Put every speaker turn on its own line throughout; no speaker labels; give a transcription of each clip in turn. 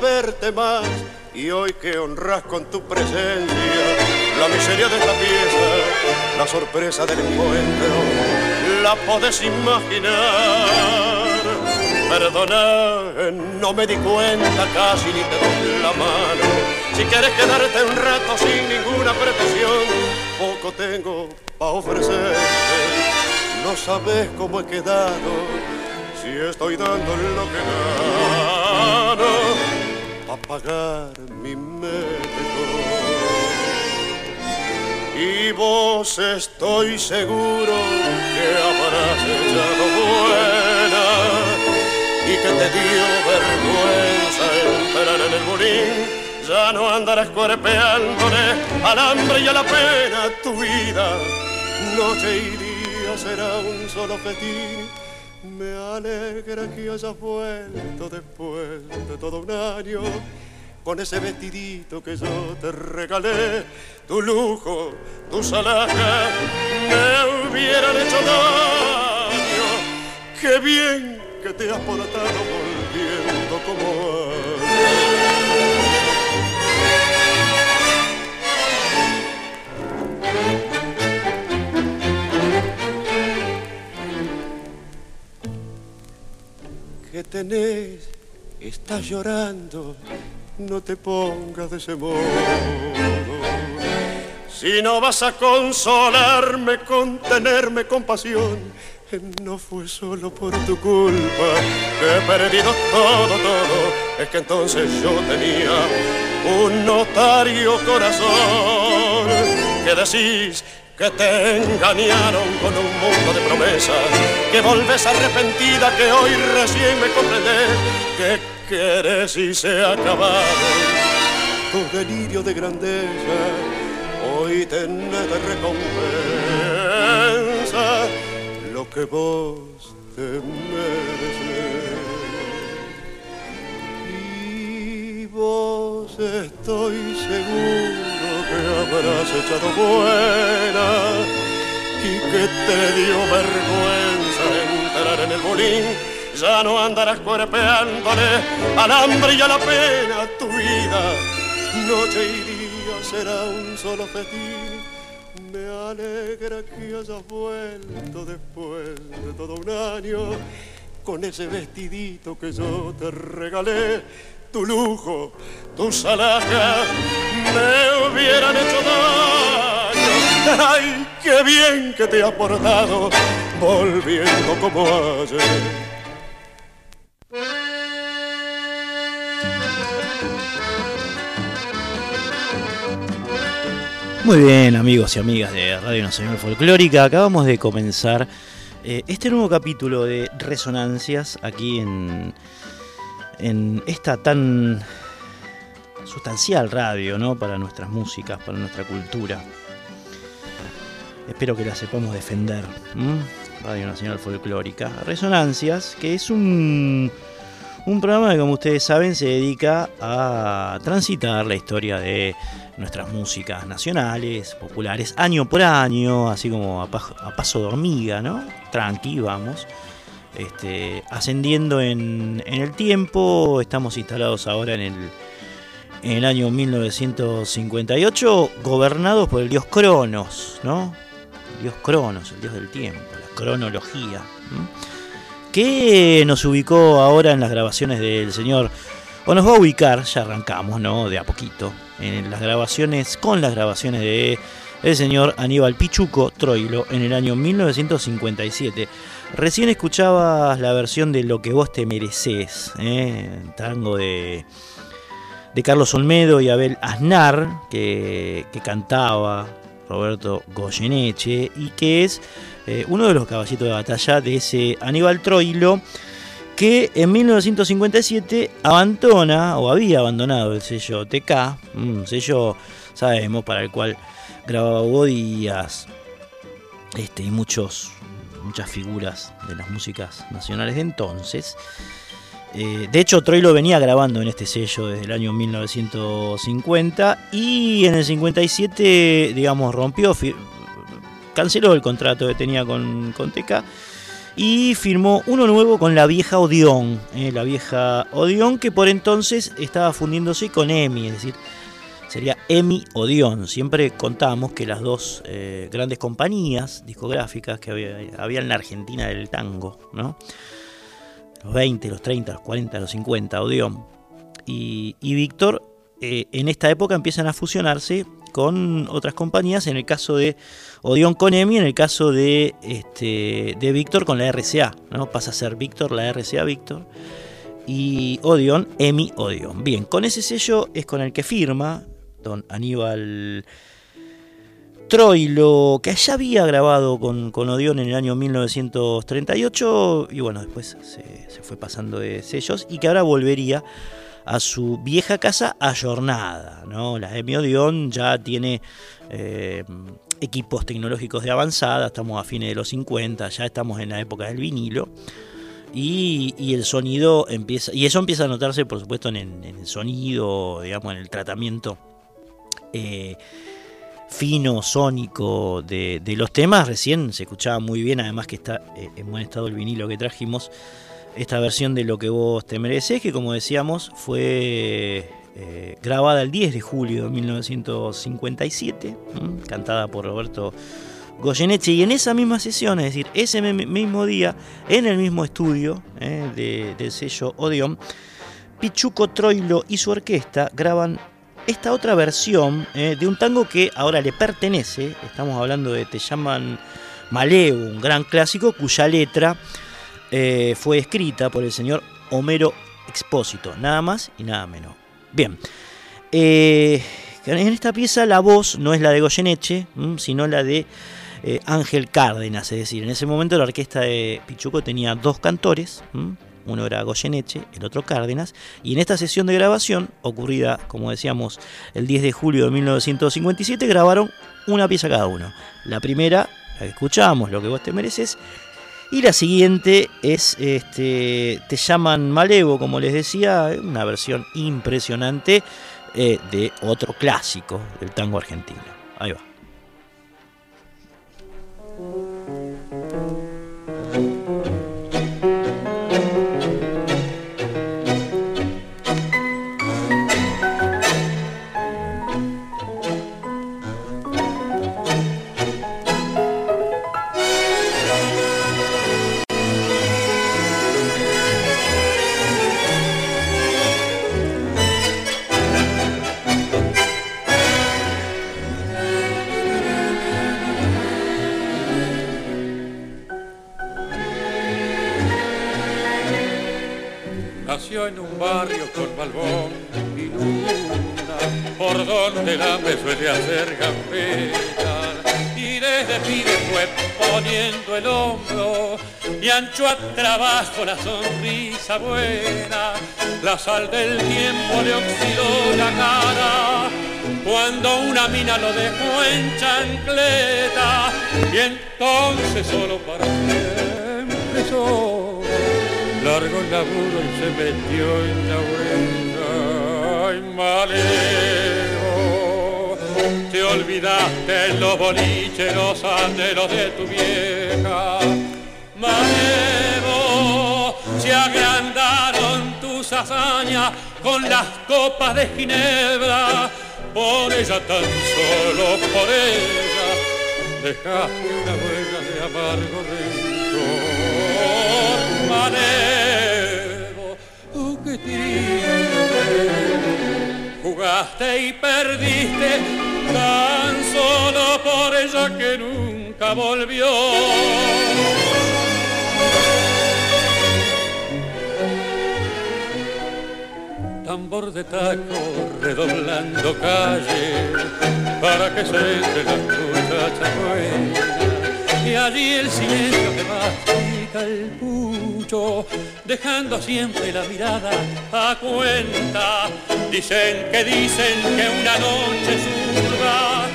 Verte más, y hoy que honras con tu presencia la miseria de esta pieza, la sorpresa del encuentro, la podés imaginar. Perdona, no me di cuenta casi ni te doy la mano. Si quieres quedarte un rato sin ninguna pretensión, poco tengo para ofrecerte no sabes cómo he quedado, si estoy dando lo que gano para pagar mi médico. Y vos estoy seguro que habrás echado buena y que te dio vergüenza entrar en el bolín. Ya no andarás cuerpeándole al hambre y a la pena tu vida, noche y día será un solo fetín. Me alegra que hayas vuelto después de todo un año con ese vestidito que yo te regalé, tu lujo, tu salaja, me hubieran hecho daño. Qué bien que te has portado volviendo como antes. Tenés, estás llorando, no te pongas de ese modo. Si no vas a consolarme, contenerme con pasión, no fue solo por tu culpa que he perdido todo, todo. Es que entonces yo tenía un notario corazón que decís que te engañaron con un mundo de promesas, que volves arrepentida, que hoy recién me comprendés, que quieres y se ha acabado tu delirio de grandeza, hoy tenés de recompensa lo que vos te mereces. Y vos estoy seguro habrás echado buena y que te dio vergüenza entrar en el bolín. Ya no andarás cuerpeándole al hambre y a la pena tu vida. Noche y día será un solo fetín. Me alegra que hayas vuelto después de todo un año con ese vestidito que yo te regalé tu lujo, tus alhajas me hubieran hecho daño. Ay, qué bien que te ha portado, volviendo como ayer.
Muy bien, amigos y amigas de Radio Nacional Folclórica, acabamos de comenzar eh, este nuevo capítulo de Resonancias aquí en en esta tan sustancial radio, ¿no? Para nuestras músicas, para nuestra cultura. Espero que la sepamos defender. Radio Nacional Folclórica. Resonancias, que es un, un programa que, como ustedes saben, se dedica a transitar la historia de nuestras músicas nacionales, populares, año por año, así como a, paso de hormiga, ¿no? Tranqui, vamos. Este, ascendiendo en, el tiempo. Estamos instalados ahora en el, en el año 1958, gobernados por el dios Cronos, ¿no? El dios Cronos, el dios del tiempo, la cronología. Que nos ubicó ahora en las grabaciones del señor, o nos va a ubicar, ya arrancamos, ¿no? De a poquito, en las grabaciones, con las grabaciones de el señor Aníbal Pichuco Troilo en el año 1957. Recién escuchabas la versión de Lo que vos te mereces, ¿eh? tango de, de Carlos Olmedo y Abel Aznar, que, cantaba Roberto Goyeneche y que es eh, uno de los caballitos de batalla de ese Aníbal Troilo que en 1957 abandona o había abandonado el sello TK, un sello, sabemos, para el cual grababa Díaz este, y muchos, muchas figuras de las músicas nacionales de entonces. Eh, de hecho, Troilo venía grabando en este sello desde el año 1950 y en el 57, digamos, rompió, canceló el contrato que tenía con, con TK y firmó uno nuevo con la vieja Odeon, eh, la vieja Odeon que por entonces estaba fundiéndose con EMI, es decir, sería EMI Odeon. Siempre contábamos que las dos eh, grandes compañías discográficas que había, en la Argentina del tango, ¿no? los 20, los 30, los 40, los 50, Odeon y, Víctor, eh, en esta época empiezan a fusionarse con otras compañías, en el caso de Odeon con EMI, en el caso de, este, de Víctor con la RCA, ¿no? pasa a ser Víctor, la RCA Víctor, y Odeon, EMI Odeon. Bien, con ese sello es con el que firma don Aníbal Troilo, que ya había grabado con, con Odeon en el año 1938, y bueno, después se, se fue pasando de sellos, y que ahora volvería a su vieja casa ayornada. ¿no? La EMI Odeon ya tiene eh, equipos tecnológicos de avanzada, estamos a fines de los 50, ya estamos en la época del vinilo. Y, el sonido empieza, y eso empieza a notarse por supuesto en, el sonido, digamos, en el tratamiento eh, fino, sónico de, los temas. Recién se escuchaba muy bien, además que está eh, en buen estado el vinilo que trajimos esta versión de Lo que vos te mereces, que como decíamos fue eh, grabada el 10 de julio de 1957, cantada por Roberto Goyeneche, y en esa misma sesión, es decir, ese mismo día, en el mismo estudio eh, del sello Odeon, Pichuco Troilo y su orquesta graban esta otra versión eh, de un tango que ahora le pertenece, estamos hablando de Te llaman Maleo, un gran clásico cuya letra fue escrita por el señor Homero Expósito, nada más y nada menos. Bien, eh, en esta pieza la voz no es la de Goyeneche, sino la de eh, Ángel Cárdenas, es decir, en ese momento la orquesta de Pichuco tenía dos cantores, uno era Goyeneche, el otro Cárdenas, y en esta sesión de grabación, ocurrida, como decíamos, el 10 de julio de 1957, grabaron una pieza cada uno. La primera, la que escuchábamos, Lo que vos te mereces, y la siguiente es, este, te llaman Malevo, como les decía, una versión impresionante eh, de otro clásico del tango argentino. Ahí va.
En un barrio con balbón y luna, por donde la me suele hacer gambeta. Y desde pibe fue poniendo el hombro y ancho a trabajo la sonrisa buena. La sal del tiempo le oxidó la cara cuando una mina lo dejó en chancleta y entonces solo para siempre solo largo laburo y se metió en la buena. Ay, maleo, te olvidaste en los boliches los anhelos de tu vieja. Maleo, se agrandaron tus hazañas con las copas de Ginebra. Por ella tan solo por ella dejaste una huella de amargo rencor. Oh, Jugaste y perdiste tan solo por ella que nunca volvió. tambor de taco redoblando calle para que se entre la muchacha buena. Y allí el silencio que mastica el pucho, dejando siempre la mirada a cuenta. Dicen que dicen que una noche zurda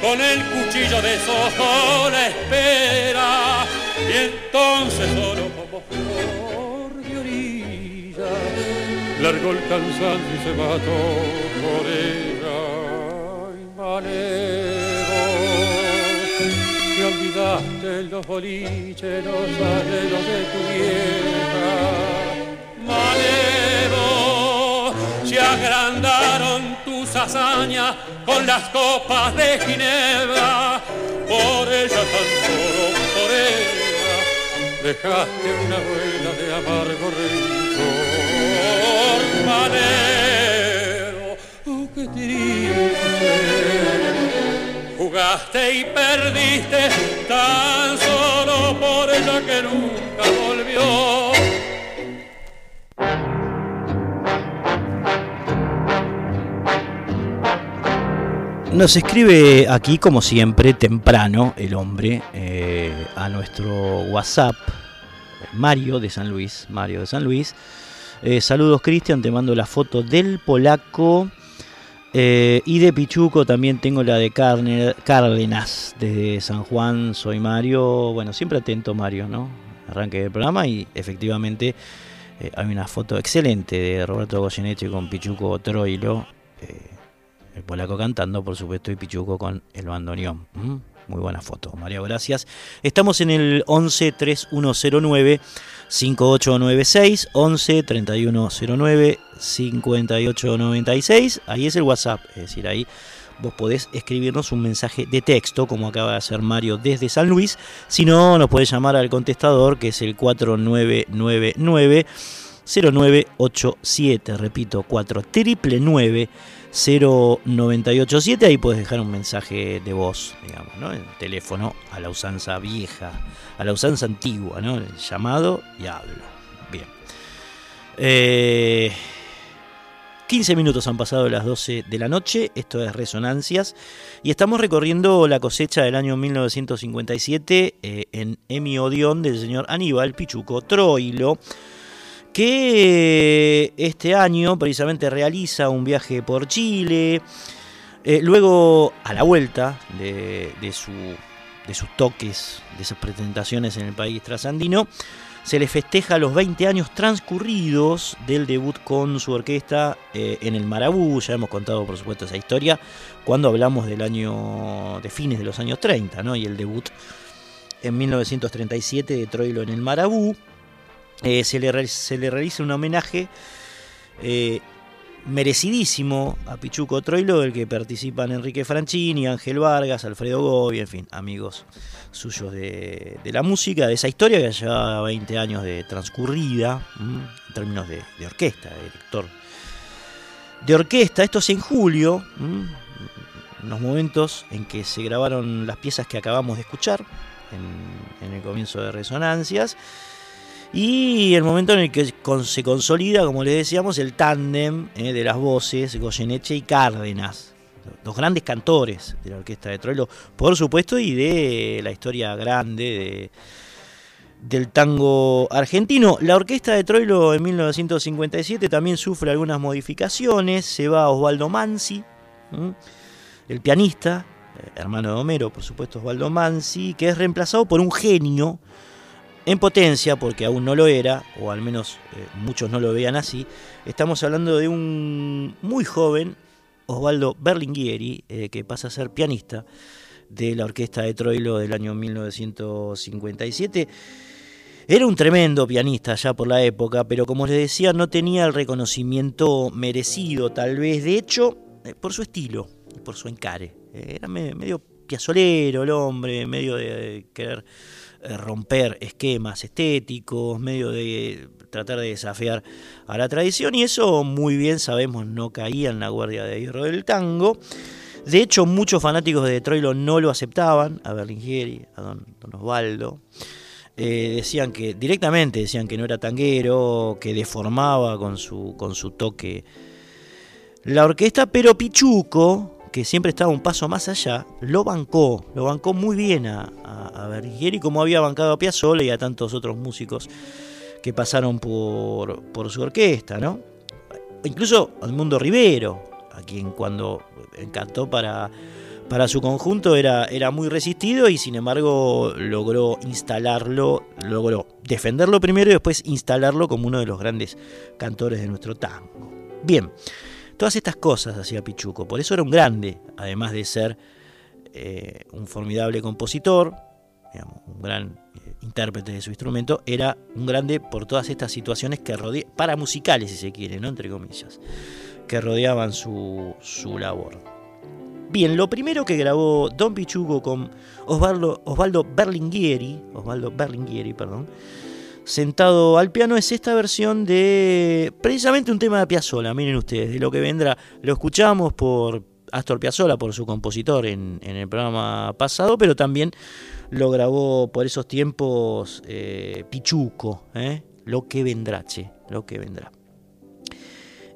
con el cuchillo de sojo la espera y entonces solo como flor de orilla largó el cansancio y se mató por ella y te olvidaste los boliches los arreglos de tu vieja. Malevo se agrandaron tus hazañas con las copas de Ginebra. Por ella tan solo por ella dejaste una huella de amargo rencor. Madero, oh, qué triste. Y perdiste tan solo por ella que nunca volvió.
Nos escribe aquí, como siempre, temprano el hombre eh, a nuestro WhatsApp, Mario de San Luis. Mario de San Luis eh, saludos Cristian, te mando la foto del polaco. Eh, y de Pichuco también tengo la de Cárdenas, desde San Juan, soy Mario. Bueno, siempre atento Mario, ¿no? Arranque del programa y efectivamente eh, hay una foto excelente de Roberto Goyeneche con Pichuco Troilo. el polaco cantando, por supuesto, y Pichuco con el bandoneón. Muy buena foto, Mario, gracias. Estamos en el 11 3109 5896 11 3109 5896. Ahí es el WhatsApp, es decir, ahí vos podés escribirnos un mensaje de texto, como acaba de hacer Mario desde San Luis. Si no, nos podés llamar al contestador, que es el 4999 0987, repito, 4999 0987, ahí puedes dejar un mensaje de voz, digamos, ¿no? El teléfono a la usanza vieja, a la usanza antigua, ¿no? El llamado y hablo. Bien. 15 eh, minutos han pasado las 12 de la noche, esto es Resonancias, y estamos recorriendo la cosecha del año 1957 eh, en Emi Odión del señor Aníbal Pichuco Troilo que este año precisamente realiza un viaje por Chile. Eh, luego, a la vuelta de, su, de, sus toques, de sus presentaciones en el país trasandino, se le festeja los 20 años transcurridos del debut con su orquesta eh, en el Marabú. Ya hemos contado, por supuesto, esa historia cuando hablamos del año de fines de los años 30, ¿no? Y el debut en 1937 de Troilo en el Marabú. Eh, se, le, se, le, realiza un homenaje eh, merecidísimo a Pichuco Troilo, del que participan Enrique Franchini, Ángel Vargas, Alfredo Gobi, en fin, amigos suyos de, la música, de esa historia que lleva 20 años de transcurrida, en términos de, orquesta, de director de orquesta. Esto es en julio, en los momentos en que se grabaron las piezas que acabamos de escuchar en, en el comienzo de Resonancias. Y el momento en el que se consolida, como les decíamos, el tándem eh, de las voces Goyeneche y Cárdenas, los grandes cantores de la orquesta de Troilo, por supuesto, y de la historia grande del tango argentino. La orquesta de Troilo en 1957 también sufre algunas modificaciones. Se va Osvaldo Mansi, el pianista, eh, hermano de Homero, por supuesto, Osvaldo Mansi, que es reemplazado por un genio en potencia, porque aún no lo era, o al menos eh, muchos no lo veían así, estamos hablando de un muy joven Osvaldo Berlinghieri, eh, que pasa a ser pianista de la orquesta de Troilo del año 1957. Era un tremendo pianista ya por la época, pero como les decía, no tenía el reconocimiento merecido, tal vez, de hecho, eh, por su estilo, por su encare. Era medio piazolero el hombre, medio de querer romper esquemas estéticos, medio de tratar de desafiar a la tradición y eso muy bien sabemos no caía en la guardia de hierro del tango. De hecho, muchos fanáticos de Troilo no lo aceptaban, a Berlingueri, a don, Osvaldo. Eh, decían que, directamente decían que no era tanguero, que deformaba con su, con su toque la orquesta, pero Pichuco, que siempre estaba un paso más allá, lo bancó, lo bancó muy bien a, a, Berlingueri, como había bancado a Piazzolla y a tantos otros músicos que pasaron por, por su orquesta, ¿no? Incluso al Mundo Rivero, a quien cuando encantó para, para su conjunto era, era muy resistido y sin embargo logró instalarlo, logró defenderlo primero y después instalarlo como uno de los grandes cantores de nuestro tango. Bien, todas estas cosas hacía Pichuco, por eso era un grande, además de ser eh, un formidable compositor, un gran eh, intérprete de su instrumento, era un grande por todas estas situaciones que rodeaban, para musicales si se quiere, ¿no? entre comillas, que rodeaban su, su labor. Bien, lo primero que grabó Don Pichugo con Osvaldo, Osvaldo Berlinguieri, Osvaldo Berlinguieri, perdón, sentado al piano es esta versión de precisamente un tema de Piazzolla, miren ustedes, de lo que vendrá. Lo escuchamos por Astor Piazzolla, por su compositor en, el programa pasado, pero también lo grabó por esos tiempos eh, Pichuco, ¿eh? lo que vendrá, che, lo que vendrá.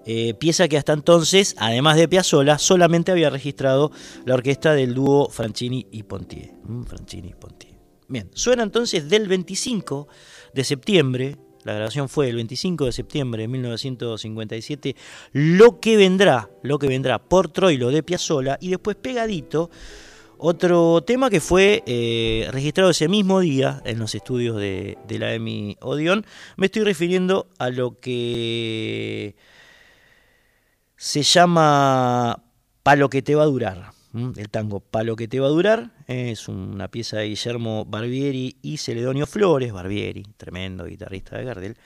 Eh, pieza que hasta entonces, además de Piazzolla, solamente había registrado la orquesta del dúo Franchini y Pontier. Mm, Franchini y Pontier. Bien, suena entonces del 25 de septiembre, la grabación fue el 25 de septiembre de 1957, Lo que vendrá, lo que vendrá por Troilo de Piazzolla y después pegadito otro tema que fue eh, registrado ese mismo día en los estudios de, de la EMI Odeon. Me estoy refiriendo a lo que se llama Palo que te va a durar. El tango Palo que te va a durar es una pieza de Guillermo Barbieri y Celedonio Flores, Barbieri, tremendo guitarrista de Gardel,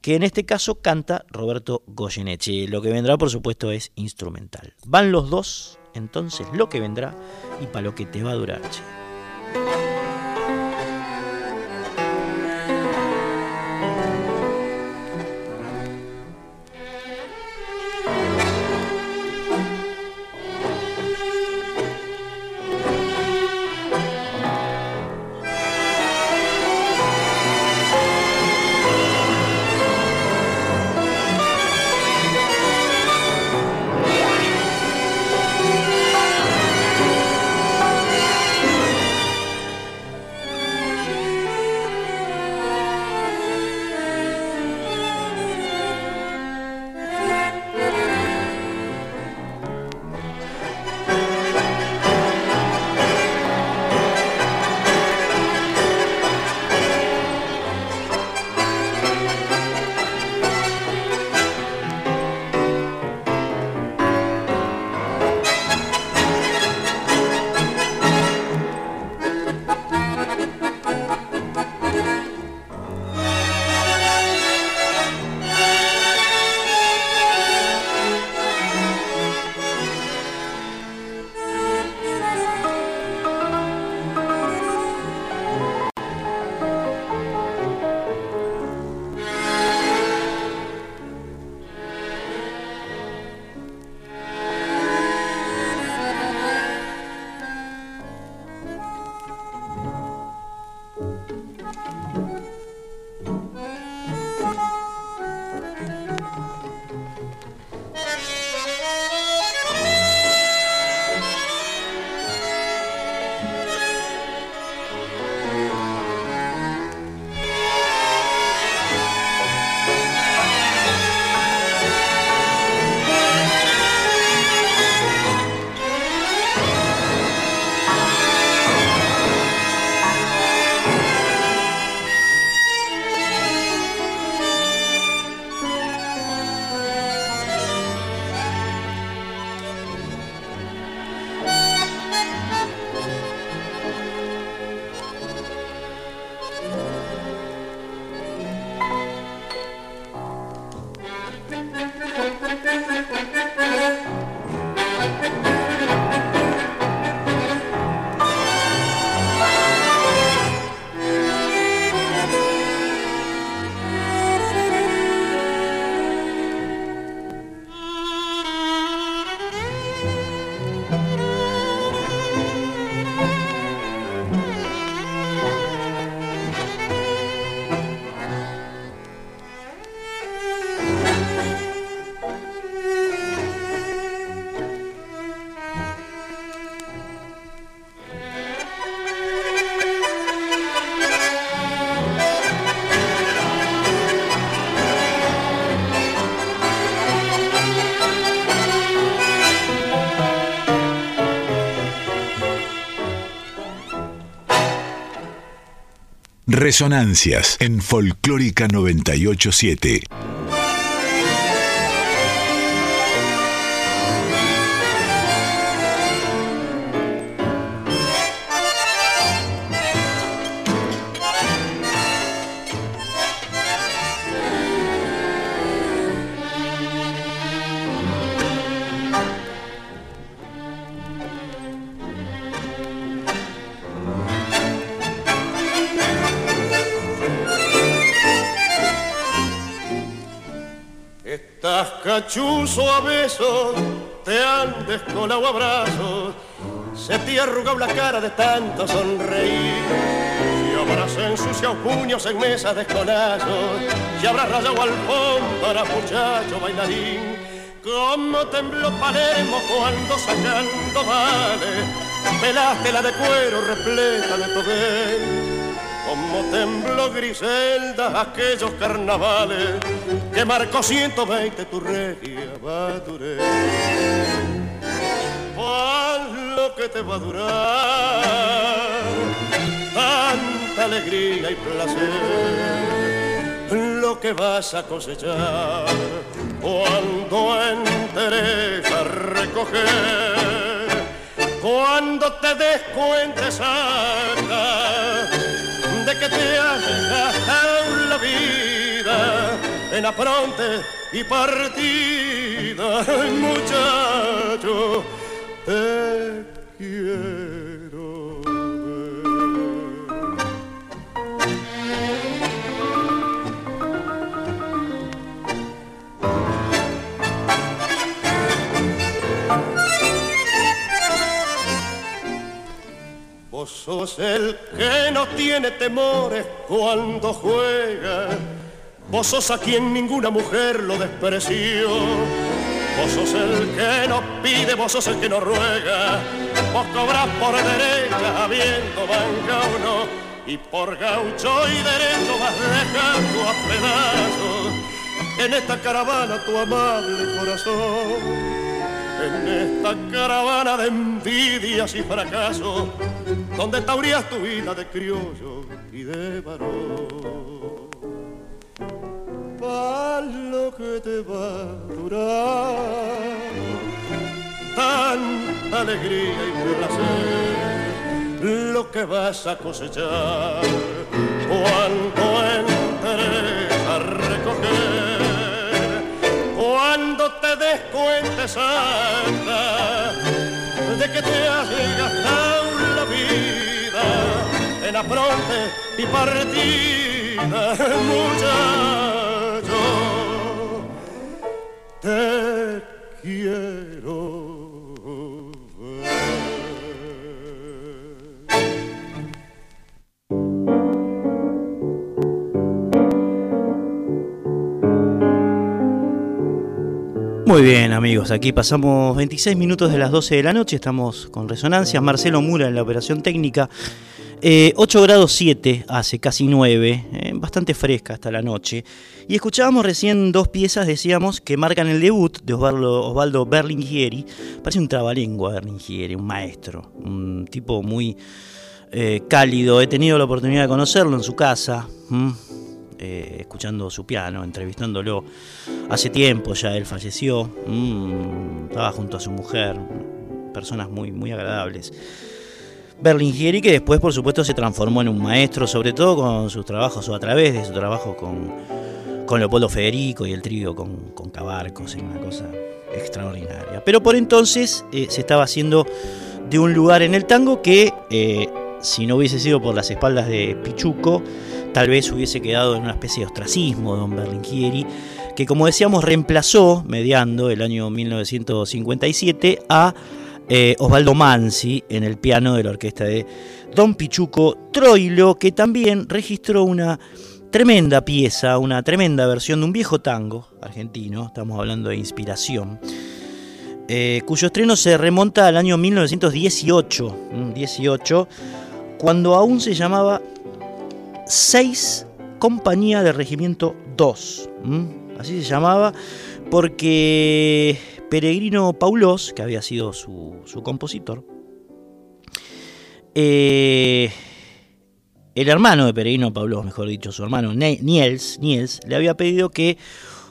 que en este caso canta Roberto Goyeneche. Lo que vendrá, por supuesto, es instrumental. Van los dos, entonces lo que vendrá y Palo que te va a durar.
Resonancias en Folclórica 987.
Abrazos, se te arrugado la cara de tanto sonreír. Si habrás ensuciado puños en mesas de escolazos, si habrás rayado al fondo muchacho bailarín. Como tembló Palermo cuando sacando vale, pelaste la de cuero repleta de tobel como tembló Griselda aquellos carnavales que marcó 120 tu regia Baduré. Que te va a durar. Tanta alegría y placer, lo que vas a cosechar cuando enteres a recoger, cuando te des cuenta de que te has gastado la vida en apronte y partida, muchacho, quiero Vos sos el que no tiene temores cuando juega. Vos sos a quien ninguna mujer lo despreció. Vos sos el que no pide, vos sos el que no ruega. Vos cobras por derecha habiendo banca uno. Y por gaucho y derecho vas dejando a pedazos en esta caravana tu amable corazón en esta caravana de envidias y fracasos, donde taurías tu vida de criollo y de varón. Para lo que te va a durar, tanta alegría y placer, lo que vas a cosechar cuando entres a recoger cuando te des cuenta santa de que te has gastado la vida en apronte y partida, muchacho, te quiero.
Muy bien amigos, aquí pasamos 26 minutos de las 12 de la noche, estamos con resonancias, Marcelo Mura en la operación técnica, 8 eh, grados 7 hace casi 9, eh, bastante fresca hasta la noche, y escuchábamos recién dos piezas, decíamos, que marcan el debut de Osvaldo, Osvaldo Berlingieri, parece un trabalengua Berlingieri, un maestro, un tipo muy eh, cálido, he tenido la oportunidad de conocerlo en su casa. Eh, escuchando su piano, entrevistándolo. Hace tiempo ya él falleció, mm, estaba junto a su mujer, personas muy, muy agradables. Berlingieri, que después, por supuesto, se transformó en un maestro, sobre todo con sus trabajos o a través de su trabajo con, con Leopoldo Federico y el trío con, con Cabarcos, en una cosa extraordinaria. Pero por entonces eh, se estaba haciendo de un lugar en el tango que, eh, si no hubiese sido por las espaldas de Pichuco, tal vez hubiese quedado en una especie de ostracismo don Berlingieri, que como decíamos reemplazó, mediando el año 1957, a eh, Osvaldo Mansi en el piano de la orquesta de Don Pichuco Troilo, que también registró una tremenda pieza, una tremenda versión de un viejo tango argentino, estamos hablando de inspiración, eh, cuyo estreno se remonta al año 1918, 18, cuando aún se llamaba 6 Compañía de Regimiento 2. Así se llamaba porque Peregrino Paulos, que había sido su, compositor, eh, el hermano de Peregrino Pablo, mejor dicho, su hermano Niels, Niels, le había pedido que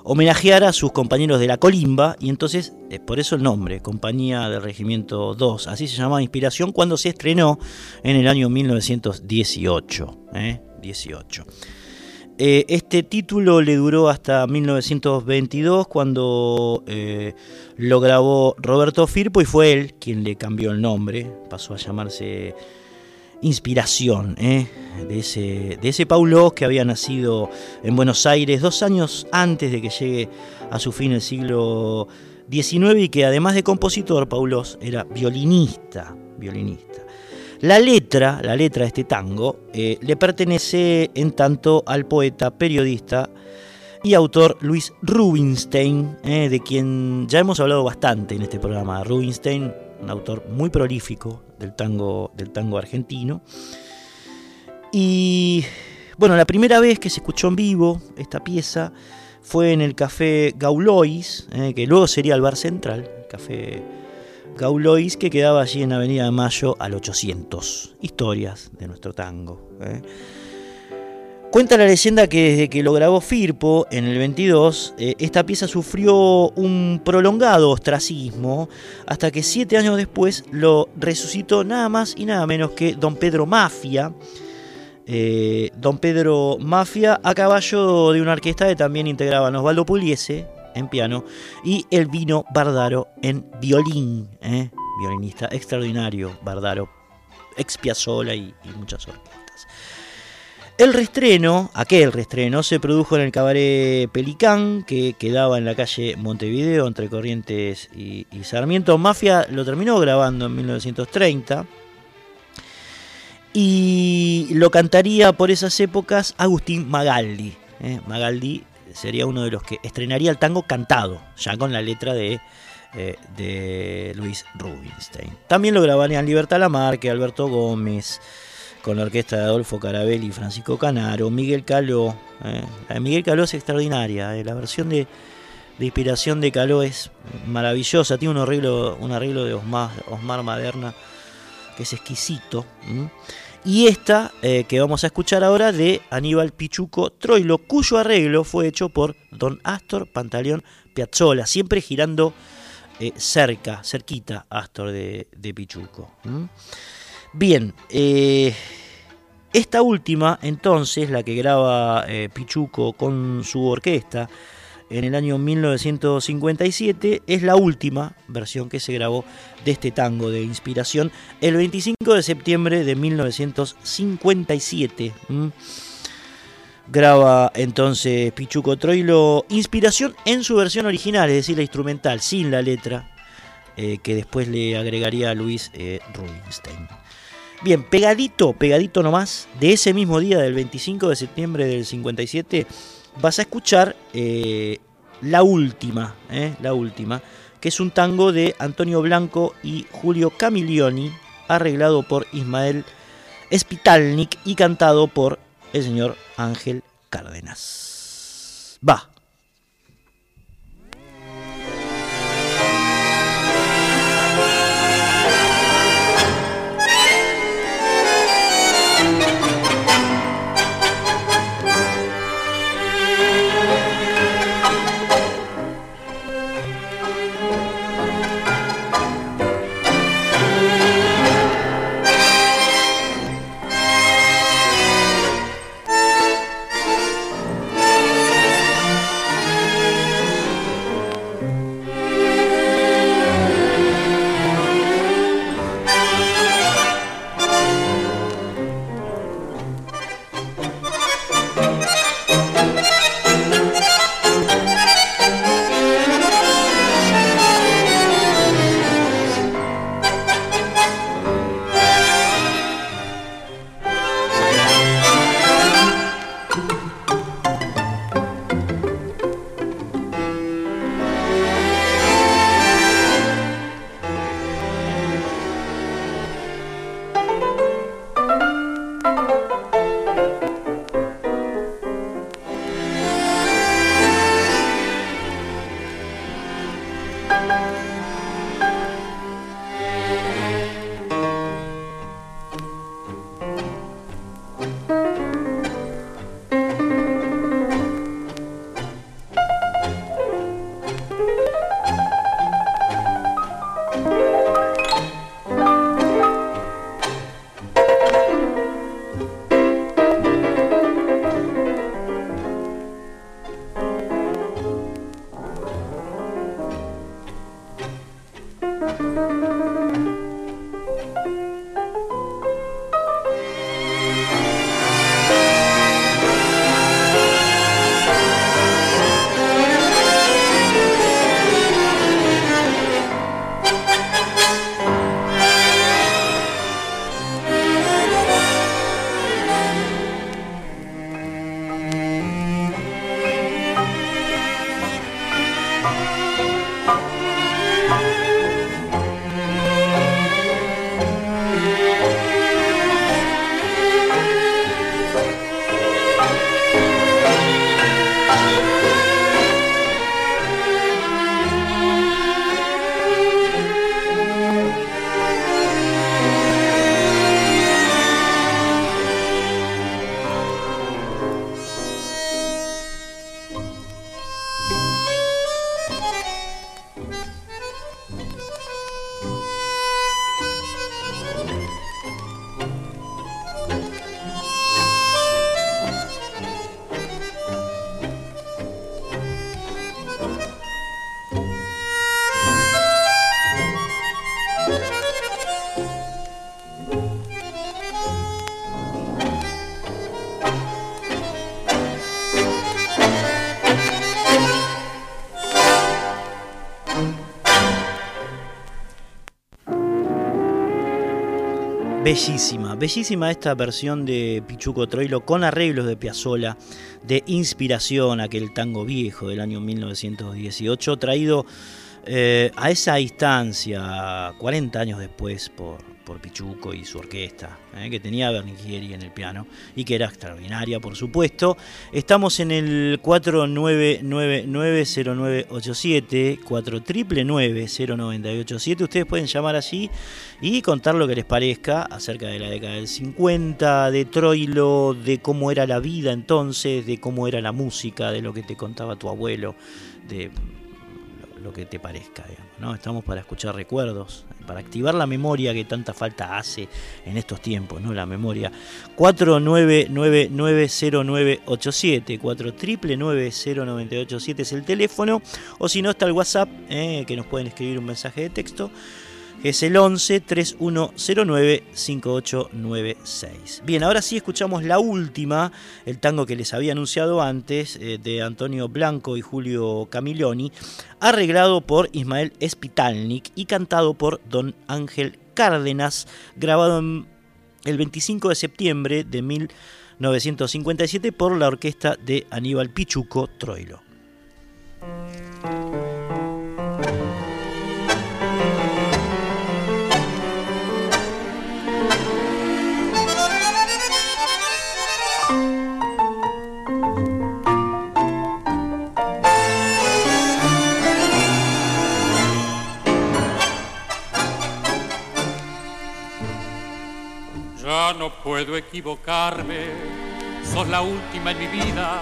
homenajeara a sus compañeros de la Colimba y entonces, eh, por eso el nombre, Compañía del Regimiento 2, así se llamaba Inspiración cuando se estrenó en el año 1918. 18. ¿eh? Eh, este título le duró hasta 1922 cuando lo grabó Roberto Firpo y fue él quien le cambió el nombre, pasó a llamarse inspiración ¿eh? de, ese, de ese Paulo que había nacido en Buenos Aires dos años antes de que llegue a su fin el siglo XIX y que además de compositor, Paulos era violinista, violinista. La letra, la letra de este tango, eh, le pertenece en tanto al poeta, periodista y autor Luis Rubinstein, ¿eh? de quien ya hemos hablado bastante en este programa. Rubinstein, un autor muy prolífico del tango, del tango argentino. Y bueno, la primera vez que se escuchó en vivo esta pieza fue en el café Gaulois, eh, que luego sería el bar central, el café Gaulois, que quedaba allí en Avenida de Mayo al 800. Historias de nuestro tango. Eh. Cuenta la leyenda que desde que lo grabó Firpo en el 22, eh, esta pieza sufrió un prolongado ostracismo hasta que siete años después lo resucitó nada más y nada menos que Don Pedro Mafia. Eh, don Pedro Mafia a caballo de una orquesta que también integraban Osvaldo Pugliese en piano y el vino Bardaro en violín, eh, violinista extraordinario, Bardaro, expiazola y, y muchas orquestas. El restreno, aquel restreno, se produjo en el cabaret Pelicán, que quedaba en la calle Montevideo, entre Corrientes y, Sarmiento. Mafia lo terminó grabando en 1930 y lo cantaría por esas épocas Agustín Magaldi. ¿eh? Magaldi sería uno de los que estrenaría el tango cantado, ya con la letra de, eh, de Luis Rubinstein. También lo grabarían Libertad Lamarque, Alberto Gómez con la orquesta de Adolfo Carabelli y Francisco Canaro, Miguel Caló. Eh. Miguel Caló es extraordinaria, eh. la versión de, inspiración de Caló es maravillosa, tiene un arreglo, un arreglo de Osmar, Osmar Maderna que es exquisito. Y esta eh, que vamos a escuchar ahora de Aníbal Pichuco Troilo, cuyo arreglo fue hecho por Don Astor Pantaleón Piazzola, siempre girando cerca, cerquita Astor de, Pichuco. Bien, eh, esta última, entonces, la que graba eh, Pichuco con su orquesta en el año 1957, es la última versión que se grabó de este tango de inspiración el 25 de septiembre de 1957. Graba entonces Pichuco Troilo Inspiración en su versión original, es decir, la instrumental, sin la letra, eh, que después le agregaría a Luis Rubinstein. Bien, pegadito, pegadito nomás, de ese mismo día del 25 de septiembre del 57, vas a escuchar eh, la última, eh, la última, que es un tango de Antonio Blanco y Julio Camilioni, arreglado por Ismael Spitalnik y cantado por el señor Ángel Cárdenas. Va. Bellísima, bellísima esta versión de Pichuco Troilo con arreglos de Piazzolla, de inspiración, aquel tango viejo del año 1918, traído eh, a esa instancia, 40 años después, y su orquesta, eh, que tenía a Bernigieri en el piano y que era extraordinaria, por supuesto. Estamos en el 49990987, 49990987. Ustedes pueden llamar allí y contar lo que les parezca acerca de la década del 50, de Troilo, de cómo era la vida entonces, de cómo era la música, de lo que te contaba tu abuelo, de lo que te parezca. ¿no? Estamos para escuchar recuerdos, para activar la memoria que tanta falta hace en estos tiempos, ¿no? La memoria. 49990987, 49990987 es el teléfono, o si no está el WhatsApp, ¿eh? que nos pueden escribir un mensaje de texto es el 11 3109 5896. Bien, ahora sí escuchamos la última, el tango que les había anunciado antes, eh, de Antonio Blanco y Julio Camilloni, arreglado por Ismael Spitalnik y cantado por Don Ángel Cárdenas, grabado el 25 de septiembre de 1957 por la orquesta de Aníbal Pichuco Troilo.
No puedo equivocarme, sos la última en mi vida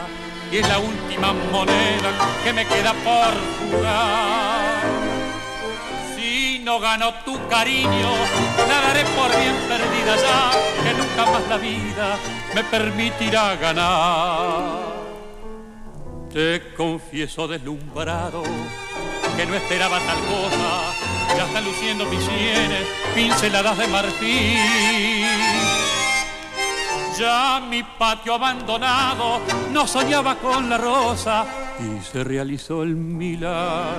y es la última moneda que me queda por jugar. Si no gano tu cariño, la daré por bien perdida ya, que nunca más la vida me permitirá ganar. Te confieso deslumbrado que no esperaba tal cosa, ya están luciendo mis sienes, pinceladas de marfil ya mi patio abandonado no soñaba con la rosa y se realizó el milagro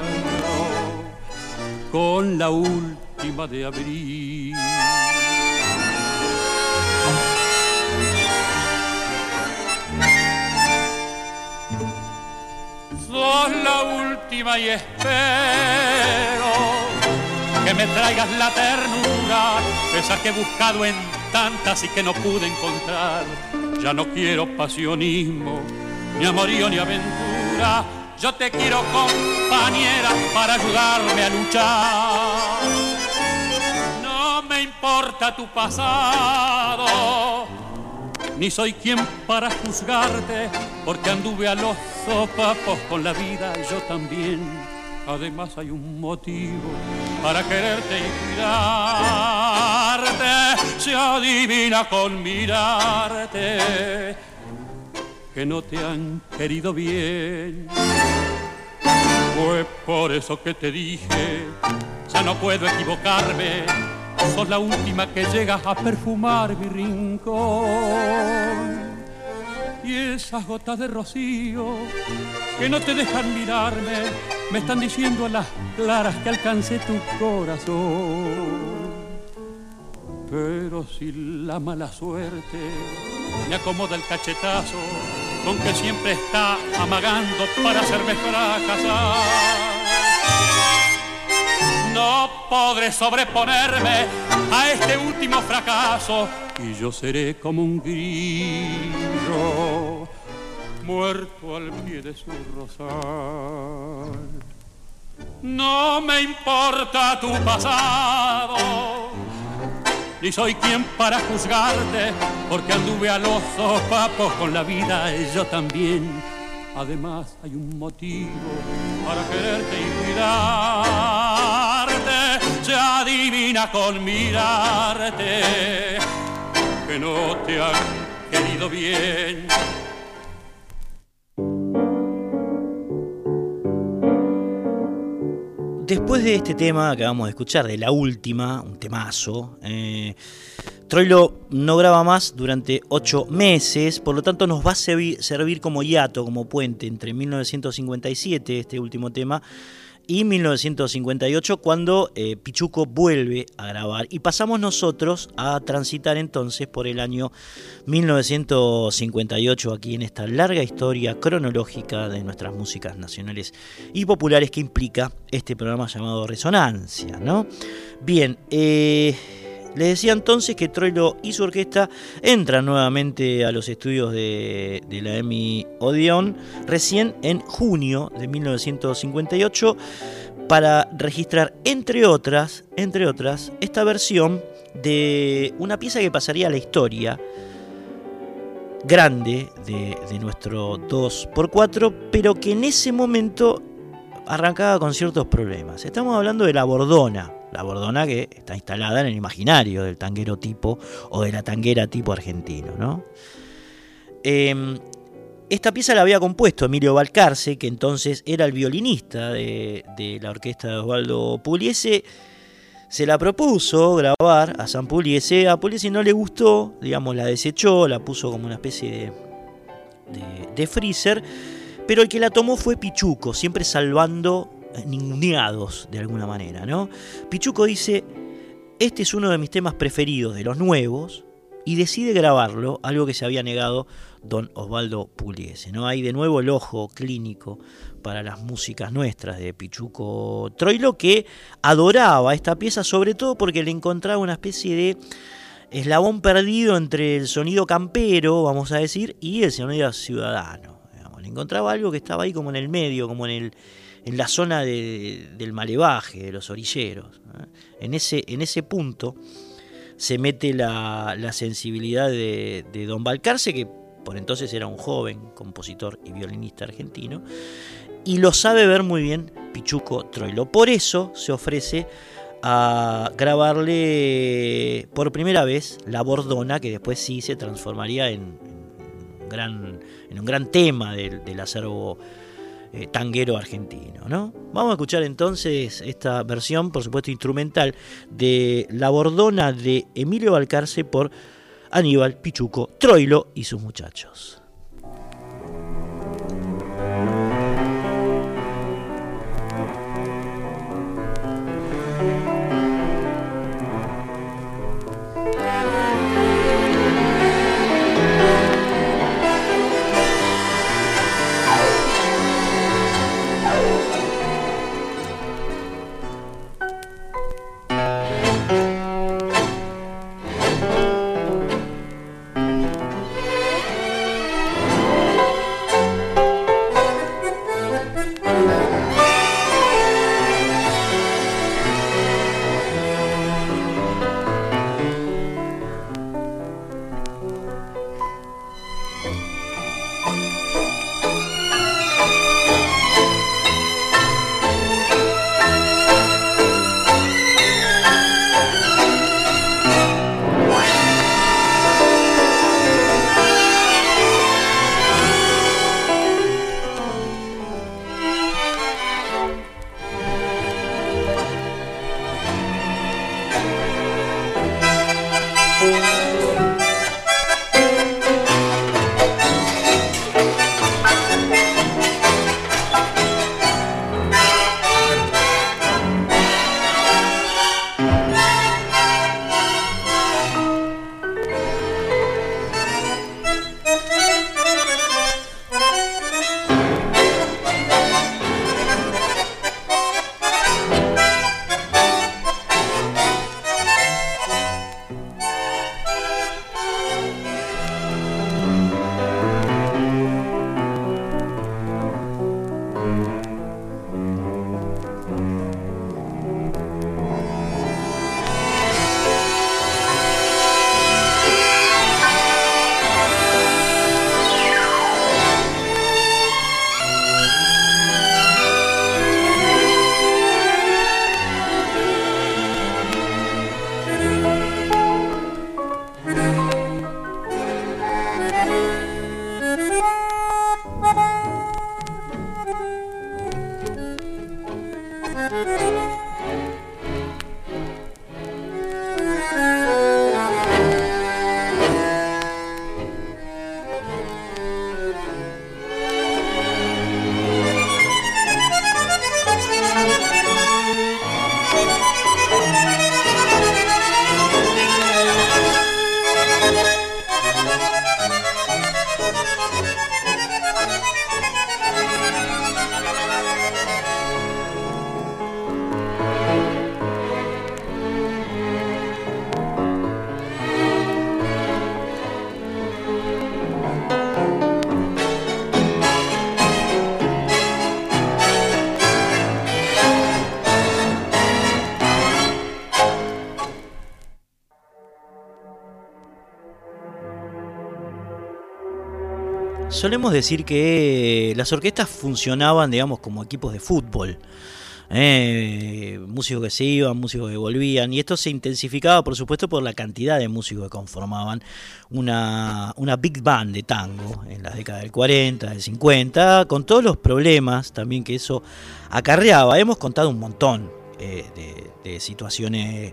con la última de abril. Sos la última y espero que me traigas la ternura, esa que he buscado en tantas y que no pude encontrar. Ya no quiero pasionismo, ni amorío ni aventura. Yo te quiero compañera para ayudarme a luchar. No me importa tu pasado, ni soy quien para juzgarte, porque anduve a los sopapos con la vida yo también. Además hay un motivo para quererte y cuidarte, se adivina con mirarte que no te han querido bien. Fue por eso que te dije, ya no puedo equivocarme, sos la última que llegas a perfumar mi rincón. Y esas gotas de rocío que no te dejan mirarme, me están diciendo a las claras que alcancé tu corazón. Pero si la mala suerte me acomoda el cachetazo, con que siempre está amagando para hacerme fracasar. No podré sobreponerme a este último fracaso y yo seré como un grillo muerto al pie de su rosal. No me importa tu pasado, ni soy quien para juzgarte, porque anduve a los sopapos con la vida y yo también. Además hay un motivo para quererte y cuidarte, se con mirarte que no te querido bien.
Después de este tema que vamos a escuchar, de la última, un temazo, eh, Troilo no graba más durante ocho meses, por lo tanto nos va a servir, como hiato, como puente entre 1957, este último tema, y 1958 cuando eh, Pichuco vuelve a grabar y pasamos nosotros a transitar entonces por el año 1958 aquí en esta larga historia cronológica de nuestras músicas nacionales y populares que implica este programa llamado Resonancia, ¿no? Bien, eh, les decía entonces que Troilo y su orquesta entran nuevamente a los estudios de, la EMI Odeon recién en junio de 1958 para registrar entre otras, entre otras, esta versión de una pieza que pasaría a la historia grande de, de nuestro 2x4, pero que en ese momento arrancaba con ciertos problemas. Estamos hablando de la Bordona, la bordona que está instalada en el imaginario del tanguero tipo o de la tanguera tipo argentino. ¿no? Em, esta pieza la había compuesto Emilio Balcarce, que entonces era el violinista de, la orquesta de Osvaldo Pugliese. Se la propuso grabar a San Pugliese. A Pugliese no le gustó, digamos, la desechó, la puso como una especie de freezer. Pero el que la tomó fue Pichuco, siempre salvando ninguneados de alguna manera, ¿no? Pichuco dice, este es uno de mis temas preferidos de los nuevos, y decide grabarlo, algo que se había negado don Osvaldo Pugliese. ¿no? Hay de nuevo el ojo clínico para las músicas nuestras de Pichuco Troilo, que adoraba esta pieza, sobre todo porque le encontraba una especie de eslabón perdido entre el sonido campero, vamos a decir, y el sonido ciudadano. Le encontraba algo que estaba ahí como en el medio, como en el, en la zona del malevaje, de los orilleros. En, ese, en ese punto se mete la, sensibilidad de, Don Balcarce, que por entonces era un joven compositor y violinista argentino, y lo sabe ver muy bien Pichuco Troilo. Por eso se ofrece a grabarle por primera vez la Bordona, que después sí se transformaría en, un, gran, en un gran tema del, del acervo eh, tanguero argentino. ¿no? Vamos a escuchar entonces esta versión, por supuesto instrumental, de La Bordona de Emilio Balcarce por Aníbal Pichuco Troilo y sus muchachos. Solemos decir que las orquestas funcionaban, digamos, como equipos de fútbol. Eh, músicos que se iban, músicos que volvían, y esto se intensificaba, por supuesto, por la cantidad de músicos que conformaban una, una big band de tango en las décadas del 40, del 50, con todos los problemas también que eso acarreaba. Hemos contado un montón eh, de, situaciones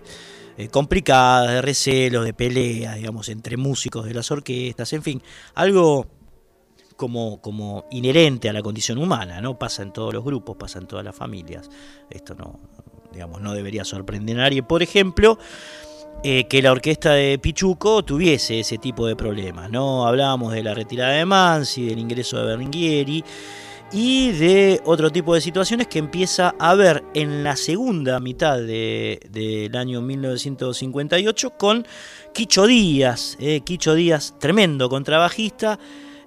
eh, complicadas, de recelos, de peleas, digamos, entre músicos de las orquestas, en fin, algo como, como inherente a la condición humana, ¿no? Pasa en todos los grupos, pasa en todas las familias. Esto no, digamos, no debería sorprender a nadie. Por ejemplo, eh, que la orquesta de Pichuco tuviese ese tipo de problemas, ¿no? Hablábamos de la retirada de Mansi, del ingreso de Berlinguieri y de otro tipo de situaciones que empieza a ver en la segunda mitad del año 1958 con Quicho Díaz, eh, Quicho Díaz, tremendo contrabajista,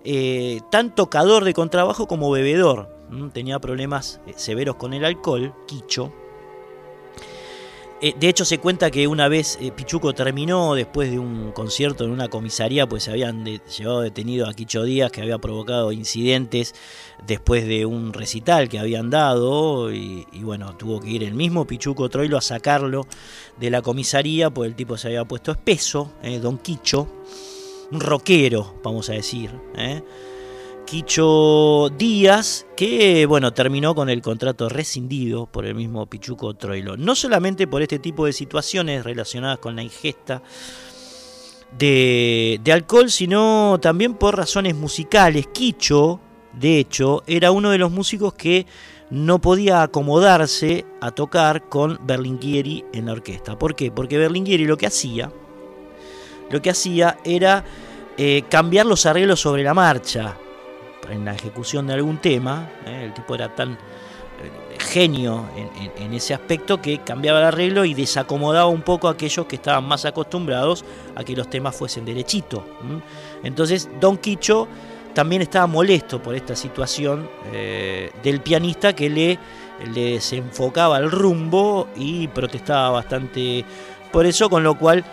eh, tan tocador de contrabajo como bebedor. Tenía problemas eh, severos con el alcohol, Quicho. Eh, de hecho, se cuenta que una vez Pichuco terminó después de un concierto en una comisaría, pues se habían llevado detenido a Quicho Díaz, que había provocado incidentes después de un recital que habían dado. Y, y bueno, tuvo que ir el mismo Pichuco Troilo a sacarlo de la comisaría, pues el tipo se había puesto espeso, Don Quicho un rockero, vamos a decir. ¿eh? Quicho Díaz, que bueno, terminó con el contrato rescindido por el mismo Pichuco Troilo. No solamente por este tipo de situaciones relacionadas con la ingesta de, alcohol, sino también por razones musicales. Quicho, de hecho, era uno de los músicos que no podía acomodarse a tocar con Berlinguieri en la orquesta. ¿Por qué? Porque Berlinguieri lo que hacía lo que hacía era eh, cambiar los arreglos sobre la marcha en la ejecución de algún tema. ¿eh? el tipo era tan eh, genio en, ese aspecto que cambiaba el arreglo y desacomodaba un poco a aquellos que estaban más acostumbrados a que los temas fuesen derechito. Entonces Don Quicho también estaba molesto por esta situación del pianista que le, le desenfocaba el rumbo y protestaba bastante por eso, con lo cual